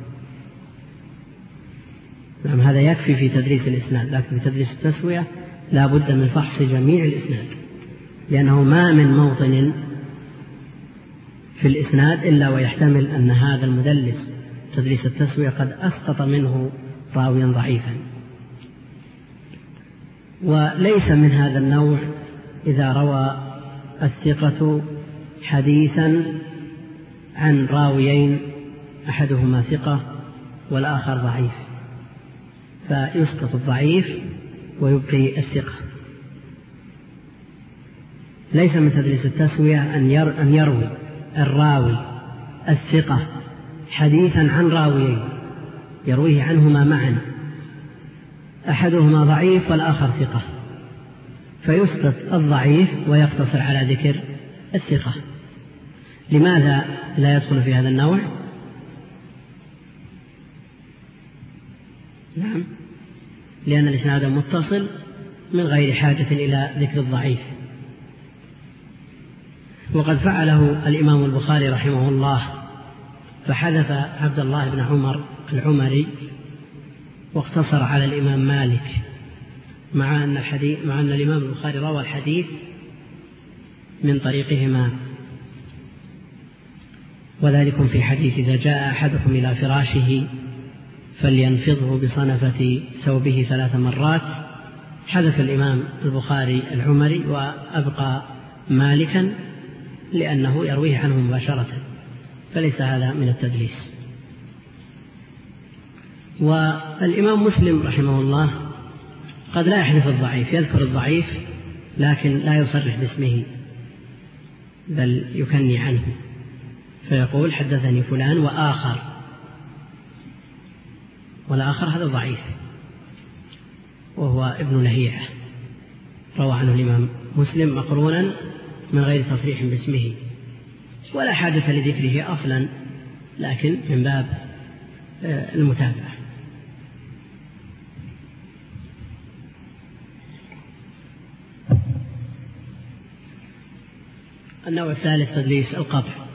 نعم هذا يكفي في تدريس الإسناد لكن في تدريس التسوية لا بد من فحص جميع الإسناد لأنه ما من موطن في الإسناد إلا ويحتمل أن هذا المدلس تدريس التسوية قد أسقط منه راويا ضعيفا. وليس من هذا النوع إذا روى الثقة حديثا عن راويين أحدهما ثقة والآخر ضعيف فيسقط الضعيف ويبقي الثقة. ليس من تدريس التسوية أن يروي الراوي الثقة حديثا عن راويين يرويه عنهما معا. أحدهما ضعيف والآخر ثقة فيسقط الضعيف ويقتصر على ذكر الثقة. لماذا لا يدخل في هذا النوع؟ نعم. لأن الإسناد متصل من غير حاجة إلى ذكر الضعيف. وقد فعله الإمام البخاري رحمه الله فحذف عبد الله بن عمر العمري واقتصر على الإمام مالك مع أن الحديث مع أن الإمام البخاري روى الحديث من طريقهما. وذلكم في حديث إذا جاء أحدكم إلى فراشه فلينفضه بصنفة ثوبه ثلاث مرات. حذف الإمام البخاري العمري وأبقى مالكا لأنه يرويه عنه مباشرة فليس هذا من التدليس. والإمام مسلم رحمه الله قد لا يحذف الضعيف يذكر الضعيف لكن لا يصرح باسمه بل يكني عنه فيقول حدثني فلان وآخر. والآخر هذا ضعيف وهو ابن لهيعة. روى عنه الإمام مسلم مقرونا من غير تصريح باسمه. ولا حاجة لذكره أصلا لكن من باب آه، المتابعة. النوع الثالث تدليس القطع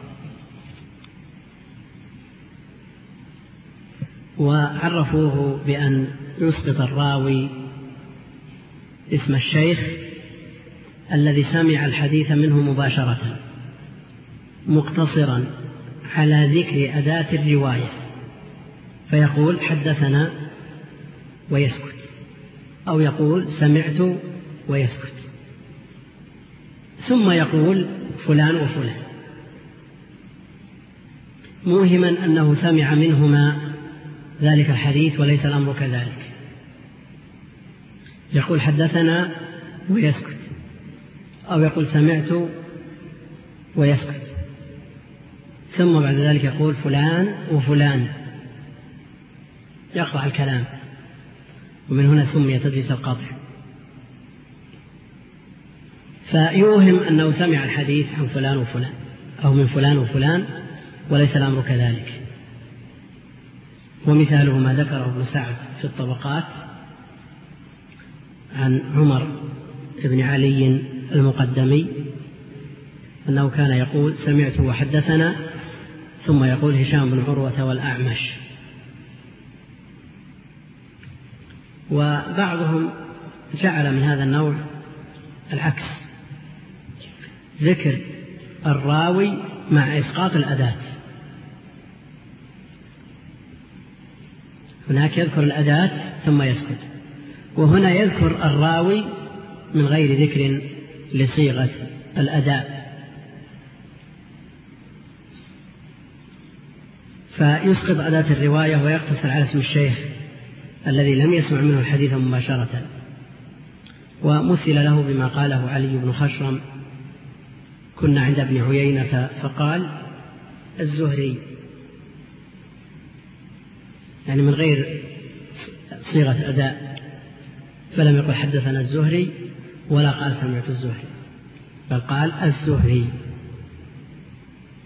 وعرفوه بأن يسقط الراوي اسم الشيخ الذي سمع الحديث منه مباشرة مقتصرا على ذكر أداة الرواية فيقول حدثنا ويسكت أو يقول سمعت ويسكت ثم يقول فلان وفلان موهما أنه سمع منهما ذلك الحديث وليس الأمر كذلك. يقول حدثنا ويسكت أو يقول سمعت ويسكت. ثم بعد ذلك يقول فلان وفلان. يقطع الكلام ومن هنا سمي تدريس القطع. فيوهم أنه سمع الحديث عن فلان وفلان أو من فلان وفلان وليس الأمر كذلك. ومثاله ما ذكره ابن سعد في الطبقات عن عمر بن علي المقدمي أنه كان يقول سمعت وحدثنا ثم يقول هشام بن عروة والأعمش. وبعضهم جعل من هذا النوع العكس. ذكر الراوي مع إسقاط الأداة. هناك يذكر الأداة ثم يسكت. وهنا يذكر الراوي من غير ذكر لصيغة الأداء فيسقط أداة الرواية ويقتصر على اسم الشيخ الذي لم يسمع منه الحديث مباشرة. ومثل له بما قاله علي بن خشرم كنا عند ابن عيينة فقال الزهري يعني من غير صيغة أداء. فلم يقل حدثنا الزهري ولا قال سمعت الزهري بل قال الزهري.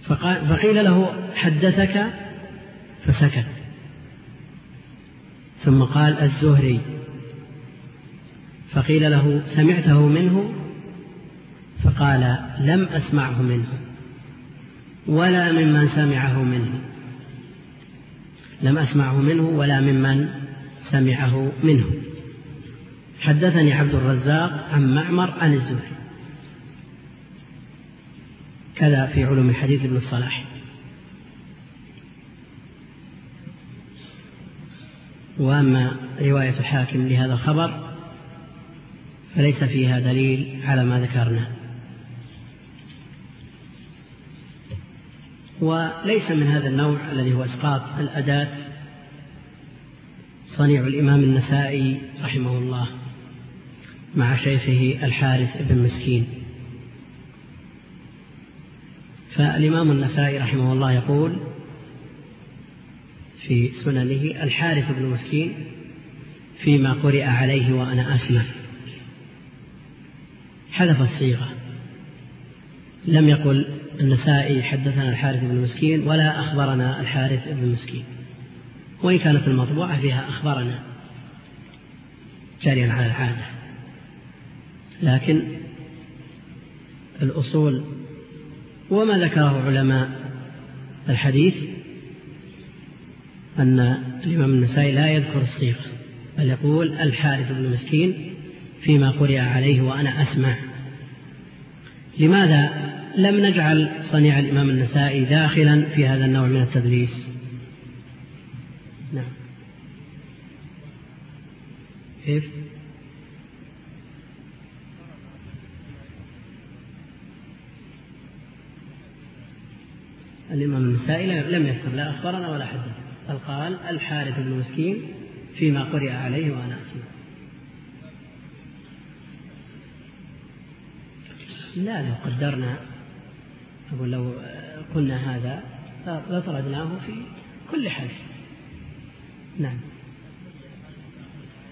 فقال فقيل له حدثك فسكت. ثم قال الزهري. فقيل له سمعته منه؟ فقال لم أسمعه منه ولا ممن سمعه منه. لم أسمعه منه ولا ممن سمعه منه. حدثني عبد الرزاق عن معمر عن الزهري. كذا في علوم الحديث ابن الصلاح. وأما رواية الحاكم لهذا الخبر فليس فيها دليل على ما ذكرنا وليس من هذا النوع الذي هو إسقاط الأداة. صنيع الإمام النسائي رحمه الله مع شيخه الحارث بن مسكين. فالإمام النسائي رحمه الله يقول في سننه الحارث بن مسكين فيما قرئ عليه وأنا أسمع. حذف الصيغة. لم يقل النسائي حدثنا الحارث بن مسكين ولا أخبرنا الحارث بن مسكين وإن كانت المطبوعة فيها أخبرنا. جاريا على العادة. لكن الأصول وما ذكره علماء الحديث أن الإمام النسائي لا يذكر الصيغة بل يقول الحارث بن مسكين فيما قرئ عليه وأنا أسمع. لماذا لم نجعل صنيع الإمام النسائي داخلا في هذا النوع من التدليس نعم. كيف؟ الإمام النسائي لم يذكر لا أخبرنا ولا حدث بل قال الحارث بن مسكين فيما قرئ عليه وأنا أسمع. لا لو قدرنا أقول لو قلنا هذا لطردناه في كل حال نعم.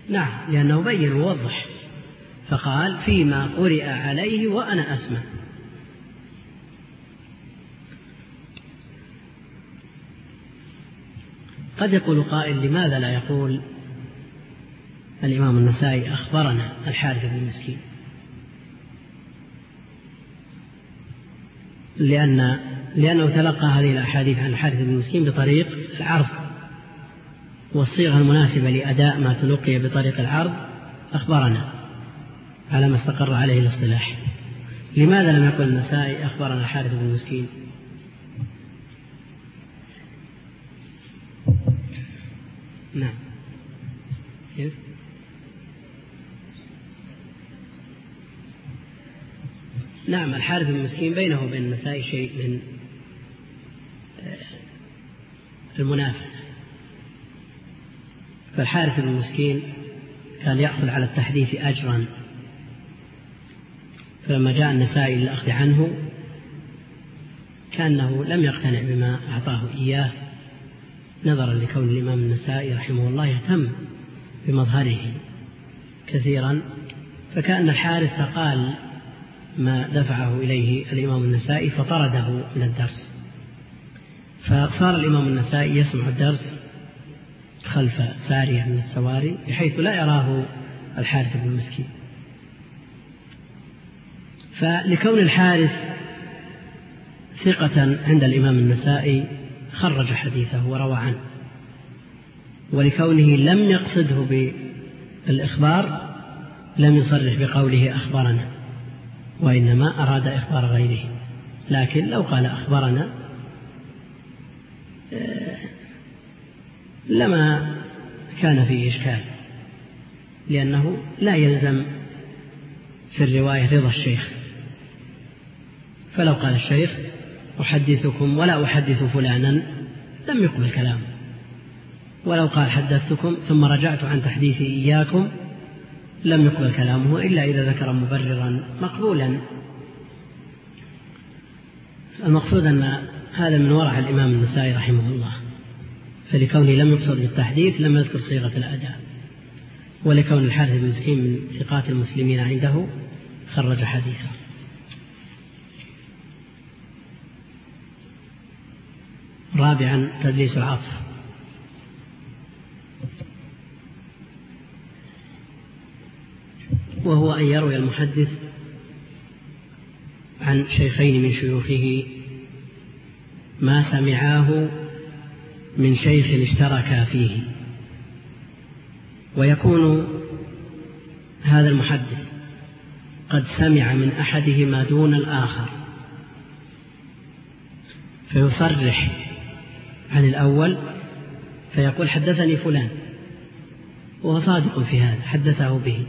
نعم لأنه بين ووضح. فقال فيما قرئ عليه وأنا أسمع. قد يقول قائل لماذا لا يقول؟ الإمام النسائي أخبرنا الحارث بن مسكين. لأن لأنه تلقى هذه الأحاديث عن الحارث بن مسكين بطريق العرض والصيغة المناسبة لأداء ما تلقي بطريق العرض أخبرنا على ما استقر عليه الاصطلاح. لماذا لم يقل النسائي أخبرنا الحارث بن مسكين؟ نعم. كيف؟ نعم الحارث بن مسكين بينه وبين النسائي شيء من آه، المنافسة. فالحارث بن مسكين كان يأخذ على التحديث أجرا. فلما جاء النسائي للأخذ عنه كأنه لم يقتنع بما أعطاه إياه نظرا لكون الإمام النسائي رحمه الله يهتم بمظهره كثيرا. فكأن الحارث قال ما دفعه إليه الإمام النسائي فطرده من الدرس. فصار الإمام النسائي يسمع الدرس خلف سارية من السواري بحيث لا يراه الحارث بن مسكين فلكون الحارث ثقة عند الإمام النسائي خرج حديثه وروى عنه. ولكونه لم يقصده بالإخبار لم يصرح بقوله أخبرنا. وإنما أراد إخبار غيره. لكن لو قال أخبرنا آه، لما كان فيه إشكال لأنه لا يلزم في الرواية رضا الشيخ. فلو قال الشيخ أحدثكم ولا أحدث فلانا لم يقبل كلامه ولو قال حدثتكم ثم رجعت عن تحديثي إياكم لم يقبل كلامه إلا إذا ذكر مبررا مقبولا. المقصود أن هذا من ورع الإمام النسائي رحمه الله فلكونه لم يقصد بالتحديث لم يذكر صيغة الأداء ولكون الحارث بن مسكين من ثقات المسلمين عنده خرج حديثه رابعا تدليس العطف. وهو أن يروي المحدث عن شيخين من شيوخه ما سمعاه من شيخ اشتركا فيه. ويكون هذا المحدث قد سمع من أحدهما دون الآخر. فيصرح عن الأول فيقول حدثني فلان وهو صادق في هذا حدثه به.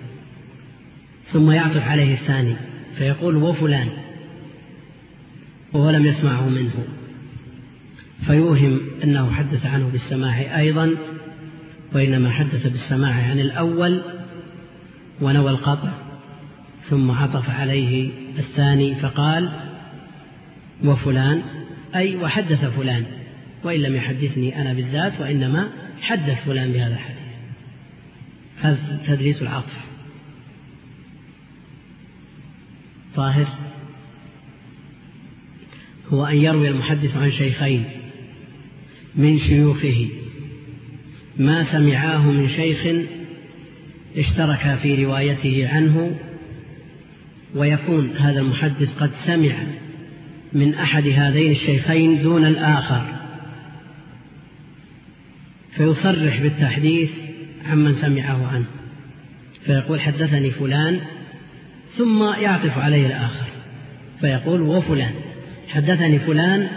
ثم يعطف عليه الثاني فيقول وفلان وهو لم يسمعه منه. فيوهم أنه حدث عنه بالسماع أيضا وإنما حدث بالسماع عن الأول ونوى القطع ثم عطف عليه الثاني فقال وفلان أي وحدث فلان وإن لم يحدثني أنا بالذات وإنما حدث فلان بهذا الحديث. هذا تدريس العطف. طاهر هو أن يروي المحدث عن شيخين من شيوخه ما سمعاه من شيخ اشترك في روايته عنه ويكون هذا المحدث قد سمع من أحد هذين الشيخين دون الآخر فيصرح بالتحديث عمن سمعه عنه فيقول حدثني فلان ثم يعطف عليه الآخر. فيقول وفلان حدثني فلان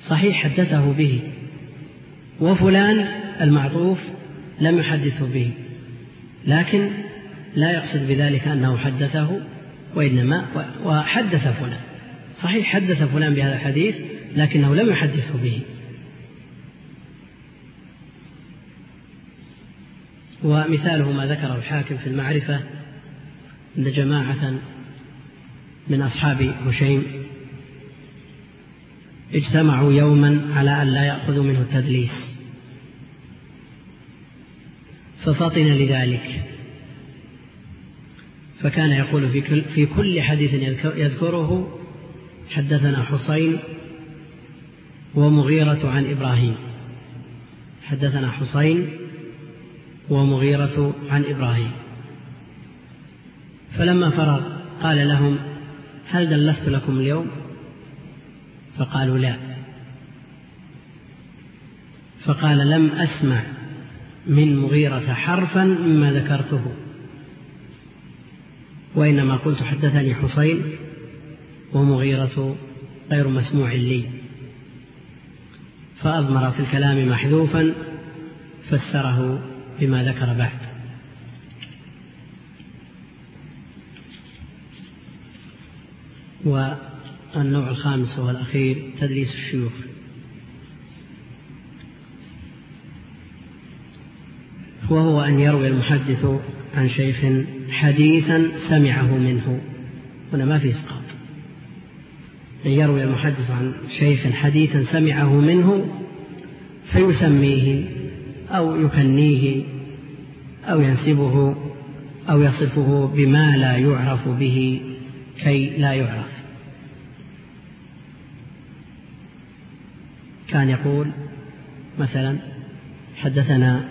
صحيح حدثه به. وفلان المعطوف لم يحدثه به. لكن لا يقصد بذلك أنه حدثه وإنما وحدث فلان. صحيح حدث فلان بهذا الحديث لكنه لم يحدثه به. ومثاله ما ذكره الحاكم في المعرفة أن جماعة من أصحاب هشيم اجتمعوا يوما على أن لا يأخذوا منه التدليس. ففطن لذلك. فكان يقول في كل, في كل حديث يذكره حدثنا حسين ومغيرة عن إبراهيم. حدثنا حسين ومغيرة عن إبراهيم. فلما فرغ قال لهم هل دلست لكم اليوم؟ فقالوا لا. فقال لم أسمع من مغيرة حرفا مما ذكرته. وإنما قلت حدثني حسين ومغيرة غير مسموع لي. فأضمر في الكلام محذوفا فسره بما ذكر بعد. والنوع الخامس وهو الأخير تدليس الشيوخ. وهو أن يروي المحدث عن شيخ حديثا سمعه منه. هنا ما في إسقاط. أن يروي المحدث عن شيخ حديثا سمعه منه فيسميه أو يكنيه أو ينسبه أو يصفه بما لا يعرف به كي لا يعرف. كان يقول مثلا حدثنا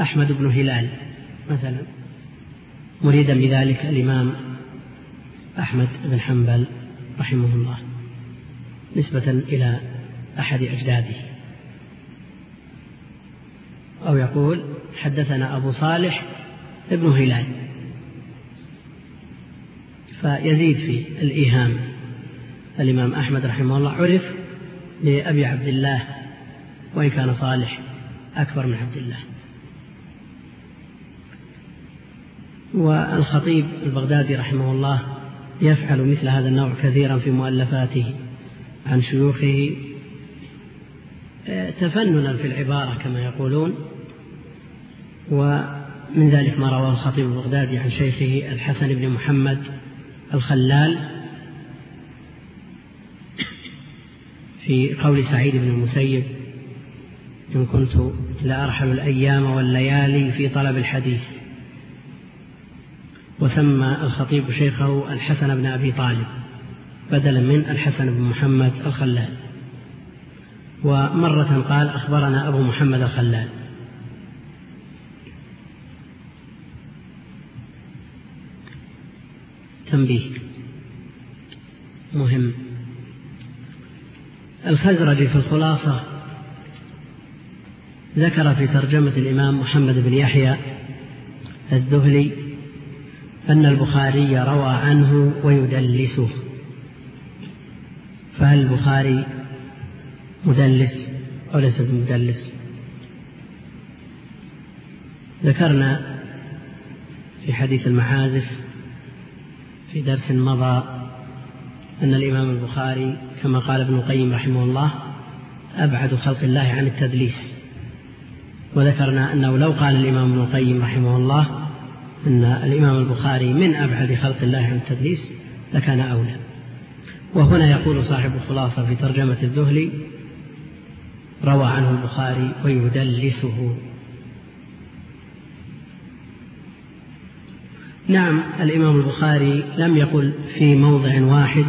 أحمد بن هلال مثلا مريدا بذلك الإمام أحمد بن حنبل رحمه الله نسبة إلى أحد أجداده. أو يقول حدثنا أبو صالح ابن هلال. فيزيد في الإيهام. الإمام أحمد رحمه الله عرف لأبي عبد الله وإن كان صالح أكبر من عبد الله. والخطيب البغدادي رحمه الله يفعل مثل هذا النوع كثيرا في مؤلفاته عن شيوخه. تفننا في العبارة كما يقولون ومن ذلك ما رواه الخطيب البغدادي عن شيخه الحسن بن محمد الخلال في قول سعيد بن المسيب إن كنت لأرحل الأيام والليالي في طلب الحديث. وسمى الخطيب شيخه الحسن بن أبي طالب بدلا من الحسن بن محمد الخلال. ومرة قال أخبرنا أبو محمد الخلال. تنبيه. مهم. الخزرجي في الخلاصة ذكر في ترجمة الإمام محمد بن يحيى الذهلي أن البخاري روى عنه ويدلسه. فهل البخاري مدلس أو ليس بمدلس؟ ذكرنا في حديث المعازف في درس مضى أن الإمام البخاري كما قال ابن القيم رحمه الله أبعد خلق الله عن التدليس. وذكرنا أنه لو قال الإمام ابن القيم رحمه الله أن الإمام البخاري من أبعد خلق الله عن التدليس لكان أولى. وهنا يقول صاحب الخلاصة في ترجمة الذهلي روى عنه البخاري ويدلسه. نعم الإمام البخاري لم يقل في موضع واحد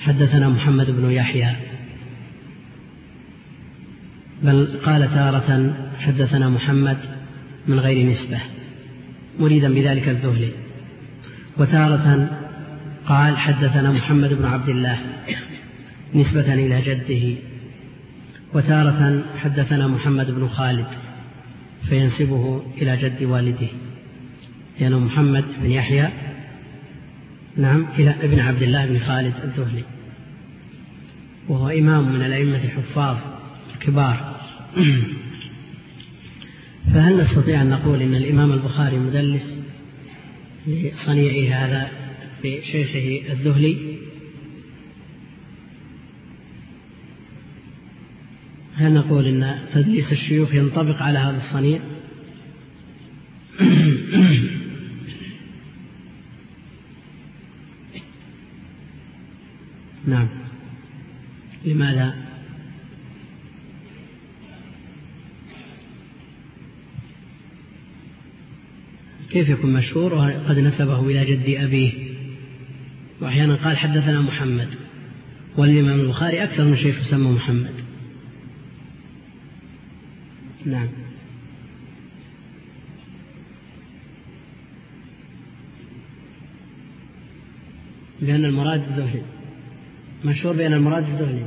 حدثنا محمد بن يحيى. بل قال تارة حدثنا محمد من غير نسبة مريدا بذلك الذهلي وتارة قال حدثنا محمد بن عبد الله نسبة إلى جده. وتارة حدثنا محمد بن خالد فينسبه إلى جد والده لأنه محمد بن يحيى نعم إلى ابن عبد الله بن خالد الذهلي وهو إمام من الأئمة الحفاظ الكبار. فهل نستطيع أن نقول إن الإمام البخاري مدلس لصنيعه هذا بشيخه الذهلي؟ هل نقول إن تدليس الشيوخ ينطبق على هذا الصنيع؟ نعم. لماذا؟ كيف يكون مشهور؟ وقد نسبه إلى جد أبيه. وأحيانا قال حدثنا محمد. والإمام البخاري أكثر من شيخ يسمى محمد. نعم. لأن المراد الذهلي مشهور بأن المراد الذهلي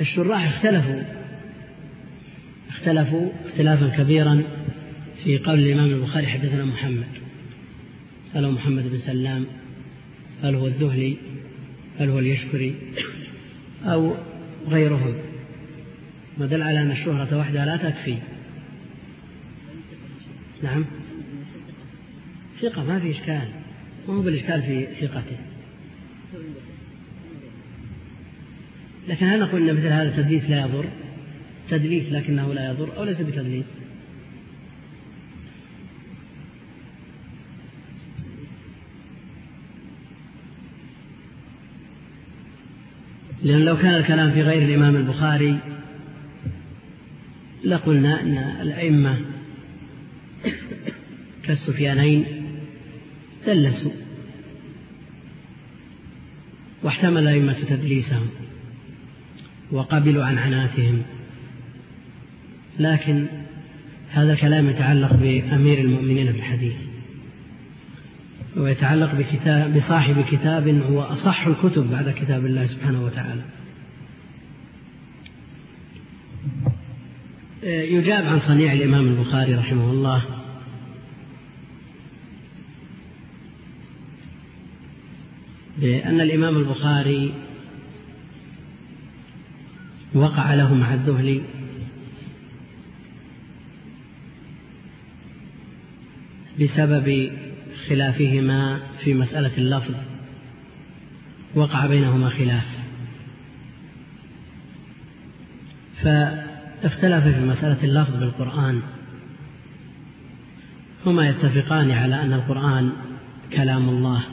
الشراح اختلفوا. اختلفوا اختلافا كبيرا في قول الإمام البخاري حدثنا محمد. هل هو محمد بن سلام. هل هو الذهلي. هل هو اليشكري. أو غيرهم. ودل على أن الشهرة وحدها لا تكفي. نعم. ثقة ما في إشكال. ما هو بالإشكال في ثقته. لكن هل نقول أن مثل هذا التدليس لا يضر؟ تدليس لكنه لا يضر أو ليس بتدليس؟ لأن لو كان الكلام في غير الإمام البخاري لقلنا أن الأئمة كالسفيانين دلسوا واحتمل الأئمة تدليسهم. وقبلوا عن عناتهم. لكن هذا الكلام يتعلق بأمير المؤمنين في الحديث. ويتعلق بكتاب بصاحب كتاب هو أصح الكتب بعد كتاب الله سبحانه وتعالى. يجاب عن صنيع الإمام البخاري رحمه الله. بأن الإمام البخاري وقع له مع الذهلي بسبب خلافهما في مسألة اللفظ وقع بينهما خلاف. فاختلف في مسألة اللفظ بالقرآن. هما يتفقان على أن القرآن كلام الله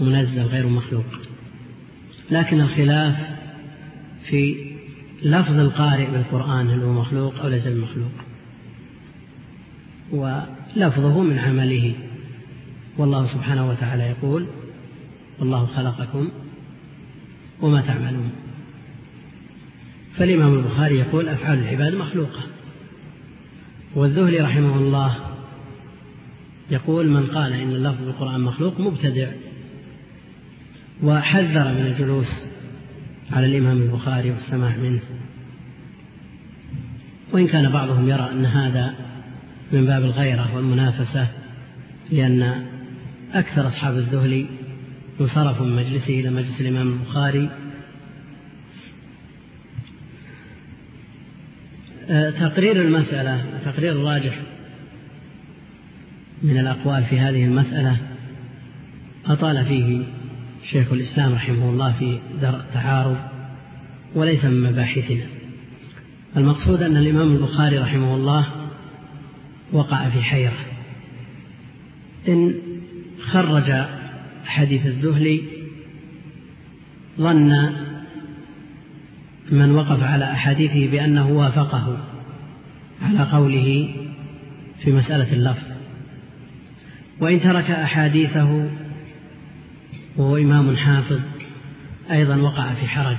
منزل غير مخلوق. لكن الخلاف في لفظ القارئ بالقرآن هل هو مخلوق أو ليس بمخلوق ولفظه من عمله. والله سبحانه وتعالى يقول والله خلقكم وما تعملون. فالإمام البخاري يقول أفعال العباد مخلوقة. والذهلي رحمه الله يقول من قال إن اللفظ بالقرآن مخلوق مبتدع. وحذر من الجلوس على الإمام البخاري والسماع منه. وإن كان بعضهم يرى أن هذا من باب الغيرة والمنافسة لأن أكثر أصحاب الذهلي انصرفوا من مجلسه إلى مجلس الإمام البخاري. آه، تقرير المسألة تقرير الراجح من الأقوال في هذه المسألة أطال فيه شيخ الإسلام رحمه الله في درء التعارض وليس من مباحثنا. المقصود أن الإمام البخاري رحمه الله وقع في حيرة. إن خرج حديث الذهلي ظن من وقف على أحاديثه بأنه وافقه على قوله في مسألة اللفظ. وإن ترك أحاديثه وهو إمام حافظ أيضا وقع في حرج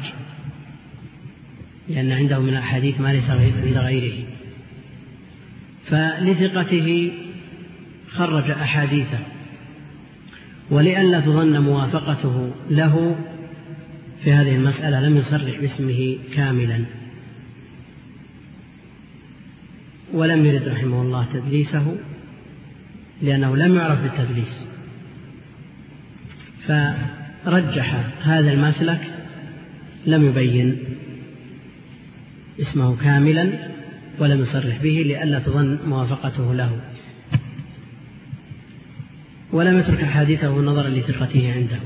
لأن عنده من الأحاديث ما ليس عند غيره. فلثقته خرج أحاديثه ولئلا تظن موافقته له في هذه المسألة لم يصرح باسمه كاملا. ولم يرد رحمه الله تدليسه لأنه لم يعرف بالتدليس. فرجح هذا المسلك لم يبين اسمه كاملا ولم يصرح به لئلا تظن موافقته له. ولم يترك حديثه نظرا لثقته عنده.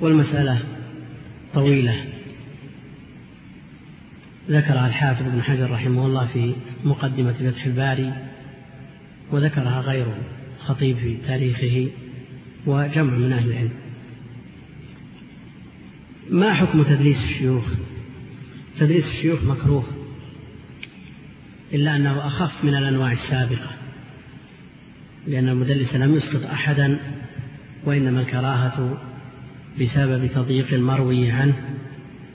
والمسألة طويلة. ذكرها الحافظ ابن حجر رحمه الله في مقدمة فتح الباري وذكرها غيره خطيب في تاريخه. وجمع من أهل العلم. ما حكم تدليس الشيوخ؟ تدليس الشيوخ مكروه إلا أنه أخف من الأنواع السابقة لأن المدلس لم يسقط أحدا وإنما الكراهة بسبب تضييق المروي عنه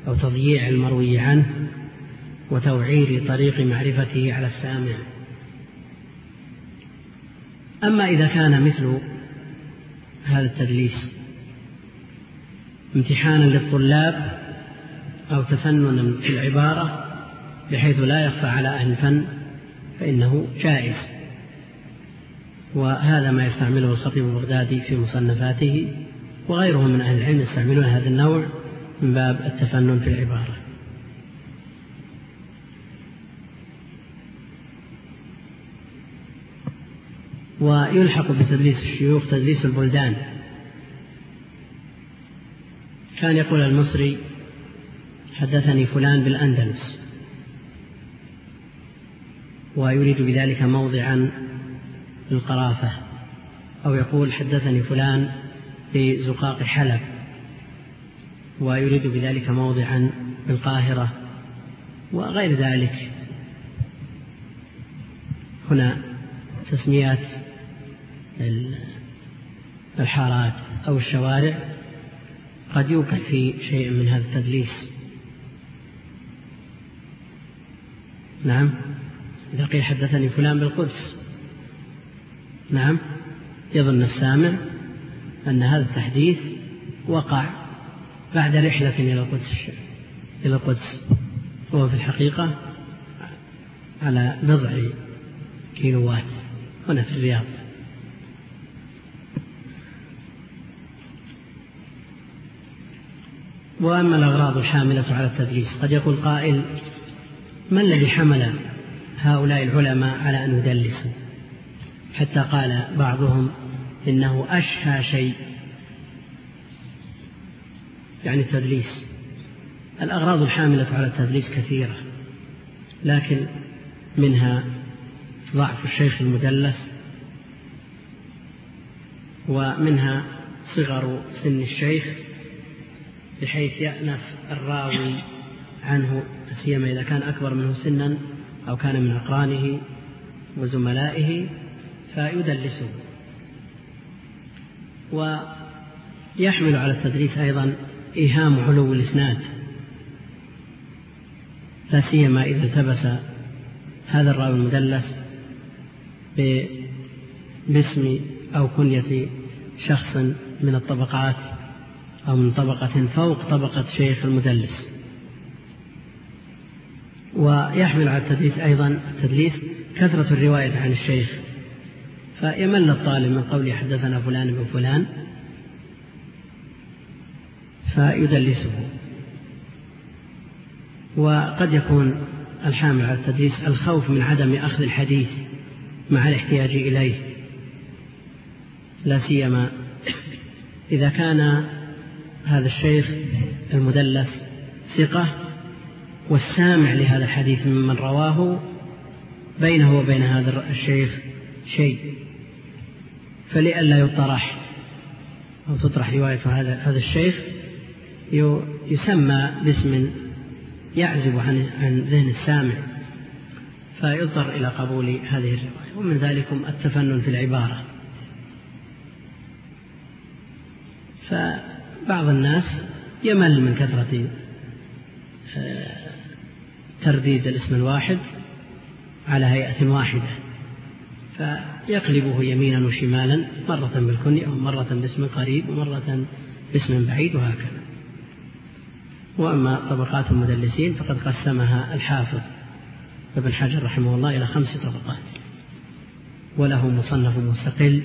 أو تضييع المروي عنه وتوعير طريق معرفته على السامع. أما إذا كان مثل هذا التدليس. امتحانا للطلاب أو تفننا في العبارة بحيث لا يخفى على أهل الفن فإنه جائز. وهذا ما يستعمله الخطيب البغدادي في مصنفاته وغيره من أهل العلم يستعملون هذا النوع من باب التفنن في العبارة. ويلحق بتدليس الشيوخ تدليس البلدان. كان يقول المصري حدثني فلان بالأندلس. ويريد بذلك موضعا للقرافة أو يقول حدثني فلان بزقاق حلب. ويريد بذلك موضعا بالقاهرة وغير ذلك. هنا تسميات الحارات أو الشوارع قد يوقع في شيء من هذا التدليس. نعم. إذا قيل حدثني فلان بالقدس. نعم. يظن السامع أن هذا التحديث وقع بعد رحلة إلى القدس. إلى القدس. وهو في الحقيقة على بضع كيلوات هنا في الرياض. وأما الأغراض الحاملة على التدليس قد يقول قائل ما الذي حمل هؤلاء العلماء على أن يدلسوا؟ حتى قال بعضهم إنه أشهى شيء. يعني التدليس الأغراض الحاملة على التدليس كثيرة لكن منها ضعف الشيخ المدلس ومنها صغر سن الشيخ بحيث يأنف الراوي عنه سيما إذا كان أكبر منه سنا أو كان من أقرانه وزملائه فيدلسه. ويحمل على التدريس أيضا إيهام علو الإسناد لا سيما إذا التبس هذا الراوي المدلس باسم أو كنية شخص من الطبقات أو من طبقة فوق طبقة شيخ المدلس. ويحمل على التدليس أيضا التدليس كثرة الرواية عن الشيخ فيمل الطالب من قوله حدثنا فلان بن فلان فيدلسه. وقد يكون الحامل على التدليس الخوف من عدم أخذ الحديث مع الاحتياج إليه لا سيما إذا كان هذا الشيخ المدلس ثقة والسامع لهذا الحديث ممن رواه بينه وبين هذا الشيخ شيء. فلئلا يطرح أو تطرح رواية هذا هذا الشيخ يسمى باسم يعزب عن عن ذهن السامع فيضطر إلى قبول هذه الرواية. ومن ذلكم التفنن في العبارة. فبعض الناس يمل من كثرة آه، ترديد الاسم الواحد على هيئة واحدة فيقلبه يمينا وشمالا مرة بالكنية ومرة باسم قريب ومرة باسم بعيد وهكذا. وأما طبقات المدلسين فقد قسمها الحافظ ابن حجر رحمه الله إلى خمس طبقات وله مصنف مستقل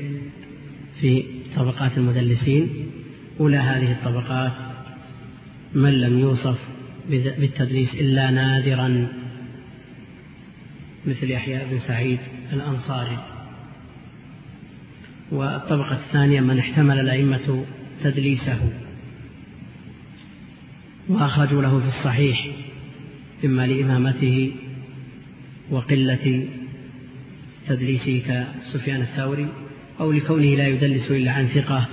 في طبقات المدلسين أولى هذه الطبقات من لم يوصف بالتدريس إلا نادرا مثل يحيى بن سعيد الأنصاري. والطبقة الثانية من احتمل الأئمة تدليسه وأخرجوا له في الصحيح إما لإمامته وقلة تدليسه كسفيان الثوري أو لكونه لا يدلس إلا عن ثقة.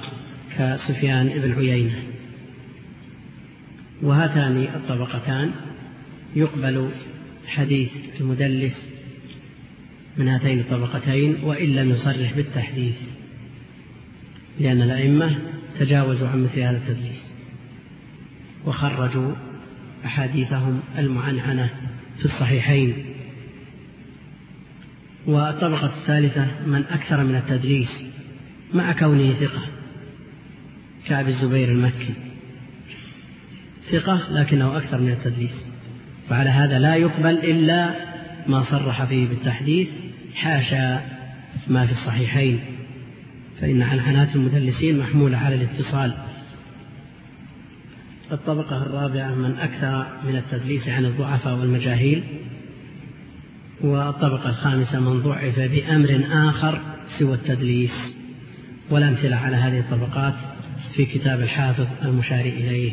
كسفيان بن عيينة. وهاتان الطبقتان يقبل حديث المدلس من هاتين الطبقتين وإن لم يصرح بالتحديث لأن الأئمة تجاوزوا عن مثل هذا التدليس وخرجوا أحاديثهم المعنعنة في الصحيحين. والطبقة الثالثة من أكثر من التدليس مع كونه ثقة. كعب الزبير المكي. ثقة لكنه أكثر من التدليس. وعلى هذا لا يقبل إلا ما صرح فيه بالتحديث حاشا ما في الصحيحين. فإن عنعنات المدلسين محمولة على الاتصال. الطبقة الرابعة من أكثر من التدليس عن الضعفاء والمجاهيل. والطبقة الخامسة من ضعف بأمر آخر سوى التدليس. والأمثلة على هذه الطبقات. في كتاب الحافظ المشار إليه.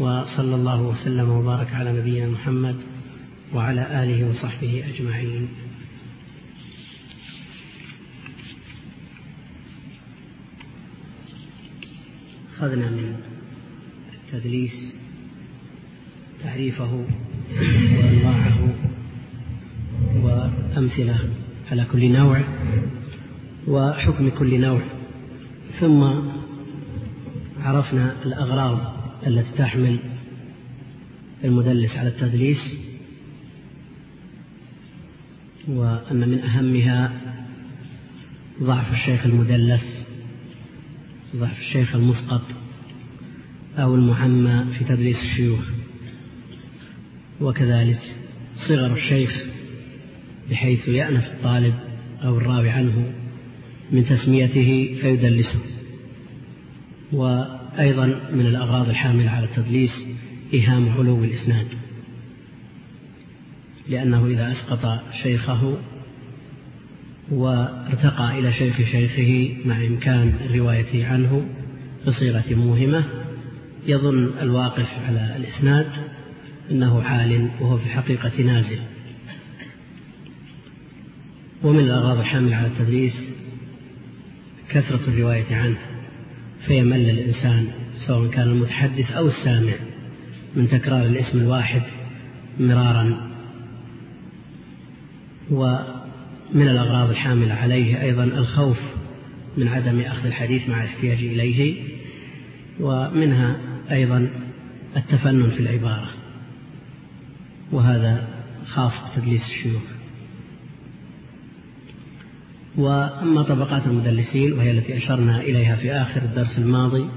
وصلى الله وسلم وبارك على نبينا محمد وعلى آله وصحبه أجمعين. أخذنا من التدليس تعريفه وأنواعه وأمثلة على كل نوع وحكم كل نوع. ثم عرفنا الأغراض التي تحمل المدلس على التدليس وأن من أهمها ضعف الشيخ المدلس ضعف الشيخ المسقط أو المعمى في تدليس الشيوخ وكذلك صغر الشيخ بحيث يأنف الطالب أو الراوي عنه من تسميته فيدلسه. وأيضا من الأغراض الحاملة على التدليس إيهام علو الإسناد لأنه إذا أسقط شيخه وارتقى إلى شيخ شيخه مع إمكان روايته عنه بصيغة موهمة يظن الواقف على الإسناد أنه عال وهو في الحقيقة نازل. ومن الأغراض الحاملة على التدريس كثرة الرواية عنه. فيمل الإنسان سواء كان المتحدث أو السامع من تكرار الاسم الواحد مرارا ومن الأغراض الحاملة عليه أيضا الخوف من عدم أخذ الحديث مع الاحتياج إليه ومنها أيضا التفنن في العبارة وهذا خاص بتدليس الشيوخ. وأما طبقات المدلسين وهي التي أشرنا إليها في آخر الدرس الماضي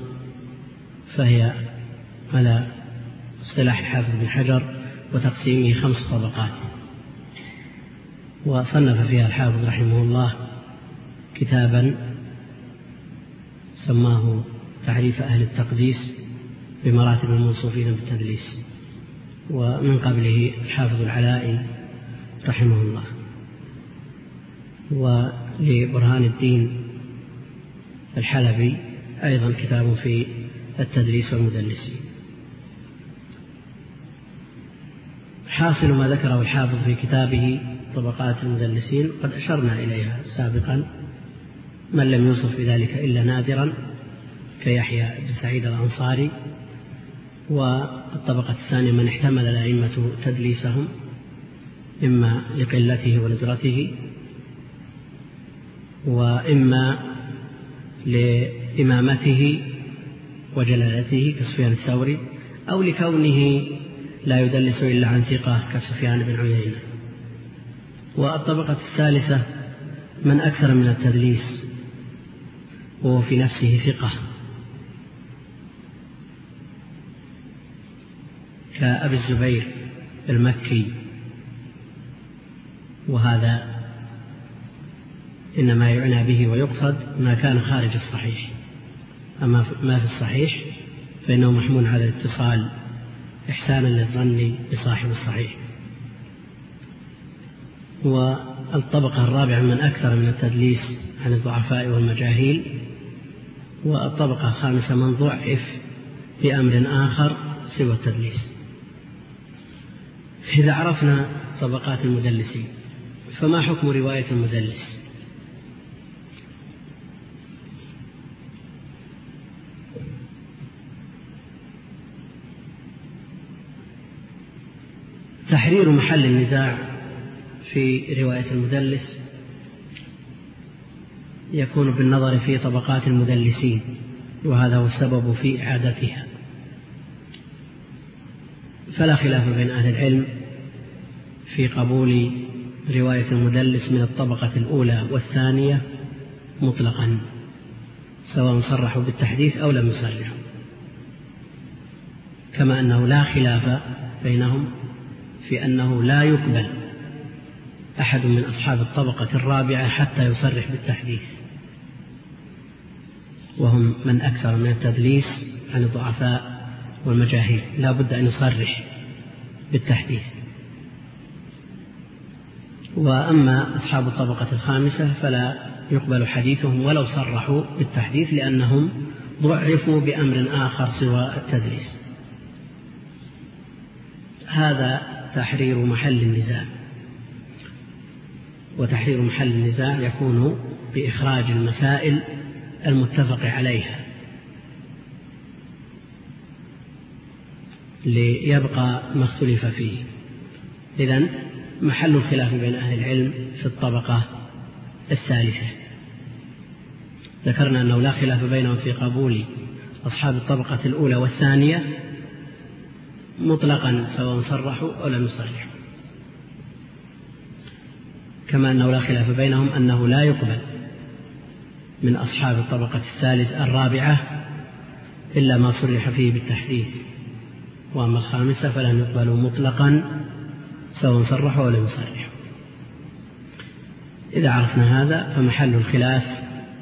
فهي على اصطلاح الحافظ بن حجر وتقسيمه خمس طبقات. وصنف فيها الحافظ رحمه الله كتابا سماه تعريف أهل التقديس بمراتب الموصوفين بالتدليس ومن قبله الحافظ العلائي رحمه الله. ولبرهان الدين الحلبي أيضا كتاب في التدريس والمدلسين حاصل ما ذكره الحافظ في كتابه طبقات المدلسين قد أشرنا إليها سابقا. من لم يوصف بذلك إلا نادرا كيحيى بن سعيد الأنصاري. والطبقة الثانية من احتمل الأئمة تدليسهم إما لقلته وندرته وإما لإمامته وجلالته كسفيان الثوري أو لكونه لا يدلس إلا عن ثقة كسفيان بن عيينة. والطبقة الثالثة من أكثر من التدليس وهو في نفسه ثقة. كأبي الزبير المكي. وهذا إنما يعنى به ويقصد ما كان خارج الصحيح. أما ما في الصحيح فإنه محمول على الاتصال إحسانا للظن بصاحب الصحيح. والطبقة الرابعة من أكثر من التدليس عن الضعفاء والمجاهيل والطبقة الخامسة من ضعف بأمر آخر سوى التدليس. إذا عرفنا طبقات المدلسين فما حكم رواية المدلس؟ تحرير محل النزاع في رواية المدلس يكون بالنظر في طبقات المدلسين وهذا هو السبب في إعادتها. فلا خلاف بين أهل العلم في قبول رواية المدلس من الطبقة الأولى والثانية مطلقا سواء صرحوا بالتحديث أو لم يصرحوا. كما أنه لا خلاف بينهم في أنه لا يقبل أحد من أصحاب الطبقة الرابعة حتى يصرح بالتحديث. وهم من أكثر من التدليس عن الضعفاء والمجاهيل. لا بد أن يصرح بالتحديث. وأما أصحاب الطبقة الخامسة فلا يقبل حديثهم ولو صرحوا بالتحديث لأنهم ضعفوا بأمر آخر سوى التدليس. هذا تحرير محل النزاع. وتحرير محل النزاع يكون بإخراج المسائل المتفق عليها. ليبقى ما اختلف فيه. إذن محل الخلاف بين أهل العلم في الطبقة الثالثة. ذكرنا أنه لا خلاف بينهم في قبول أصحاب الطبقة الأولى والثانية مطلقا سواء صرحوا أو لم يصرحوا. كما أنه لا خلاف بينهم أنه لا يقبل من أصحاب الطبقة الثالث الرابعة إلا ما صرح فيه بالتحديث. وأما الخامسة فلن يقبلوا مطلقا سواء صرحوا أو لم يصرحوا. إذا عرفنا هذا فمحل الخلاف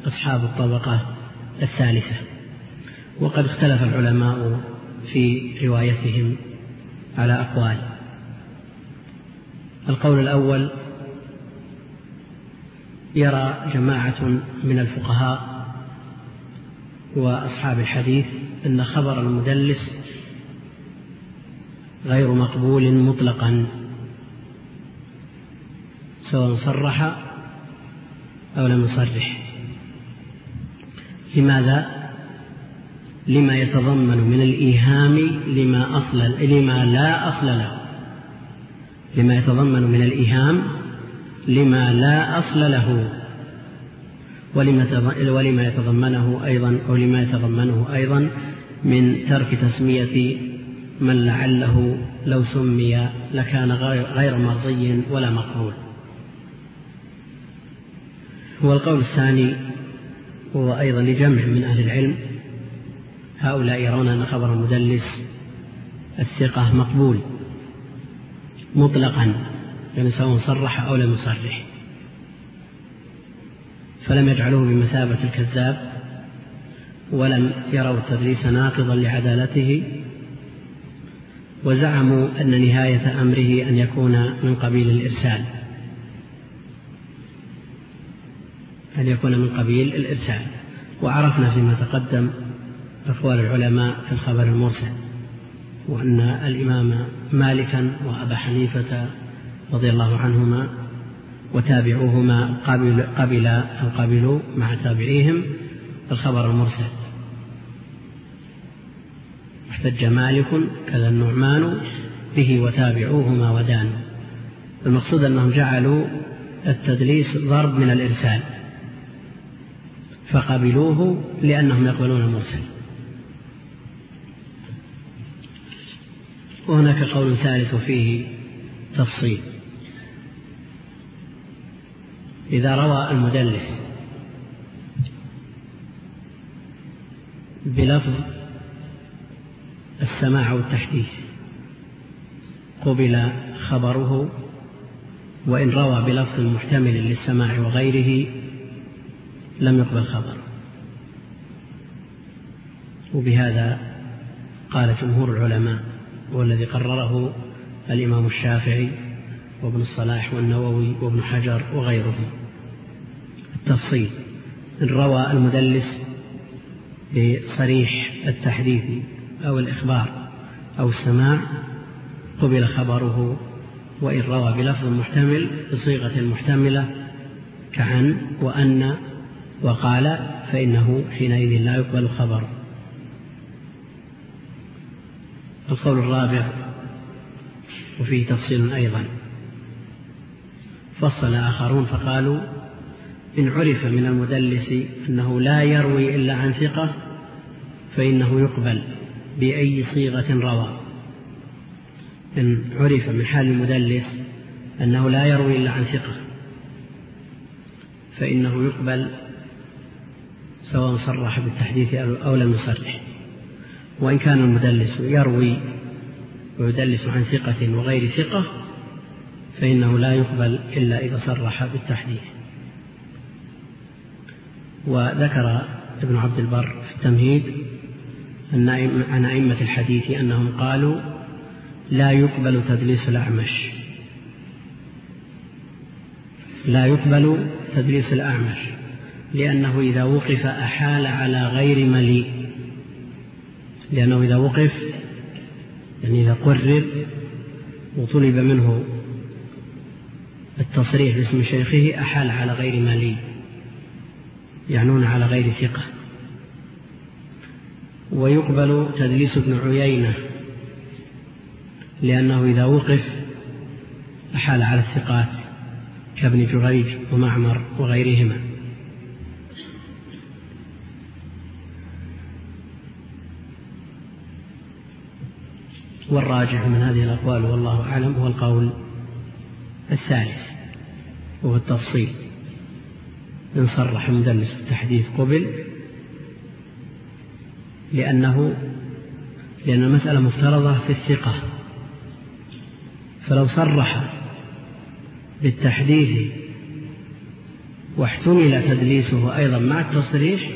أصحاب الطبقة الثالثة. وقد اختلف العلماء في روايتهم على أقوال القول الأول يرى جماعة من الفقهاء وأصحاب الحديث أن خبر المدلس غير مقبول مطلقا سواء صرح أو لم يصرح لماذا؟ لما يتضمن من الإيهام لما أصل لما لا أصل له. لما يتضمن من الإيهام لما لا أصل له. ولما ولما يتضمنه أيضا أو لما يتضمنه أيضا من ترك تسمية من لعله لو سمي لكان غير مرضي ولا مقبول. والقول الثاني هو أيضا لجمع من أهل العلم هؤلاء يرون أن خبر المدلس الثقة مقبول مطلقا يعني سواء صرح أو لم يصرح. فلم يجعلوه بمثابة الكذاب ولم يروا التدليس ناقضا لعدالته وزعموا أن نهاية أمره أن يكون من قبيل الإرسال. أن يكون من قبيل الإرسال. وعرفنا فيما تقدم أقوال العلماء في الخبر المرسل وأن الإمام مالكا وأبا حنيفة رضي الله عنهما وتابعوهما قبل قبل أو قبلوا مع تابعيهم الخبر المرسل. احتج مالك كذا النعمان به وتابعوهما ودانوا المقصود أنهم جعلوا التدليس ضرب من الإرسال فقبلوه لأنهم يقبلون المرسل. وهناك قول ثالث وفيه تفصيل. إذا روى المدلس بلفظ السماع والتحديث قبل خبره وإن روى بلفظ محتمل للسماع وغيره لم يقبل خبره. وبهذا قال جمهور العلماء. والذي قرره الإمام الشافعي وابن الصلاح والنووي وابن حجر وغيرهم. التفصيل إن روى المدلس بصريح التحديث أو الإخبار أو السماع قبل خبره وإن روى بلفظ محتمل بصيغة محتملة كعن وأن وقال فإنه حينئذ لا يقبل خبره القول الرابع وفيه تفصيل أيضا. فصل آخرون فقالوا إن عرف من المدلس أنه لا يروي إلا عن ثقة فإنه يقبل بأي صيغة روى. إن عرف من حال المدلس أنه لا يروي إلا عن ثقة فإنه يقبل سواء صرح بالتحديث أو لم يصرح. وإن كان المدلس يروي ويدلس عن ثقة وغير ثقة فإنه لا يقبل إلا إذا صرح بالتحديث. وذكر ابن عبد البر في التمهيد أن عن أئمة الحديث أنهم قالوا لا يقبل تدليس الأعمش. لا يقبل تدليس الأعمش لأنه إذا وقف أحال على غير مليء. لأنه إذا وقف يعني إذا قرر وطلب منه التصريح باسم شيخه أحال على غير مليء يعنون على غير ثقة. ويقبل تدليس ابن عيينة لأنه إذا وقف أحال على الثقات كابن جريج ومعمر وغيرهما. والراجح من هذه الأقوال والله أعلم هو القول الثالث وهو التفصيل. إن صرح المدلس بالتحديث قبل لأنه لأن المسألة مفترضة في الثقة. فلو صرح بالتحديث واحتمل تدليسه أيضا مع التصريح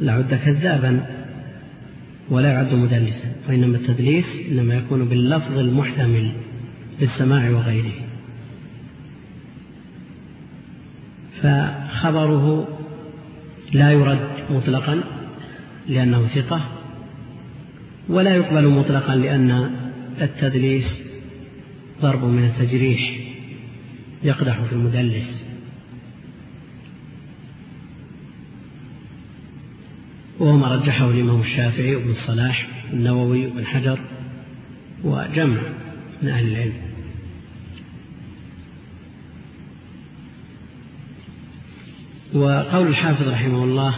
لعد كذابا. ولا يعد مدلسا وإنما التدليس إنما يكون باللفظ المحتمل للسماع وغيره. فخبره لا يرد مطلقا لأنه ثقة ولا يقبل مطلقا لأن التدليس ضرب من التجريح يقدح في المدلس. وهو ما رجحه الإمام الشافعي وابن الصلاح النووي وابن حجر وجمع من أهل العلم. وقول الحافظ رحمه الله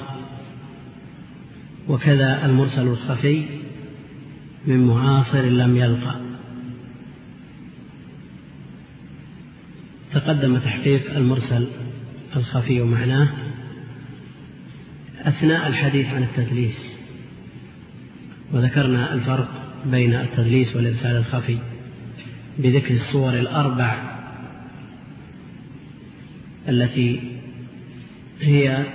وكذا المرسل الخفي من معاصر لم يلقى. تقدم تحقيق المرسل الخفي ومعناه أثناء الحديث عن التدليس. وذكرنا الفرق بين التدليس والإرسال الخفي بذكر الصور الأربع التي هي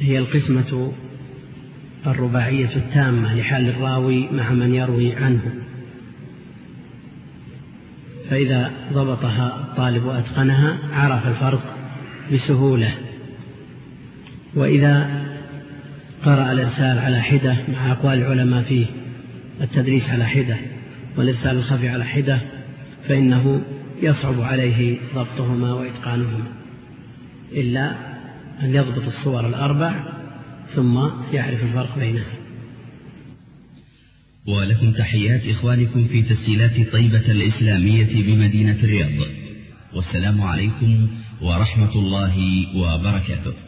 هي القسمة الرباعية التامة لحال الراوي مع من يروي عنه. فإذا ضبطها الطالب وأتقنها عرف الفرق بسهولة. وإذا قرأ الإرسال على حدة مع أقوال العلماء فيه التدريس على حدة والإرسال الخفي على حدة فإنه يصعب عليه ضبطهما وإتقانهما. إلا أن يضبط الصور الأربع ثم يعرف الفرق بينها. ولكم تحيات إخوانكم في تسجيلات طيبة الإسلامية بمدينة الرياض. والسلام عليكم ورحمة الله وبركاته.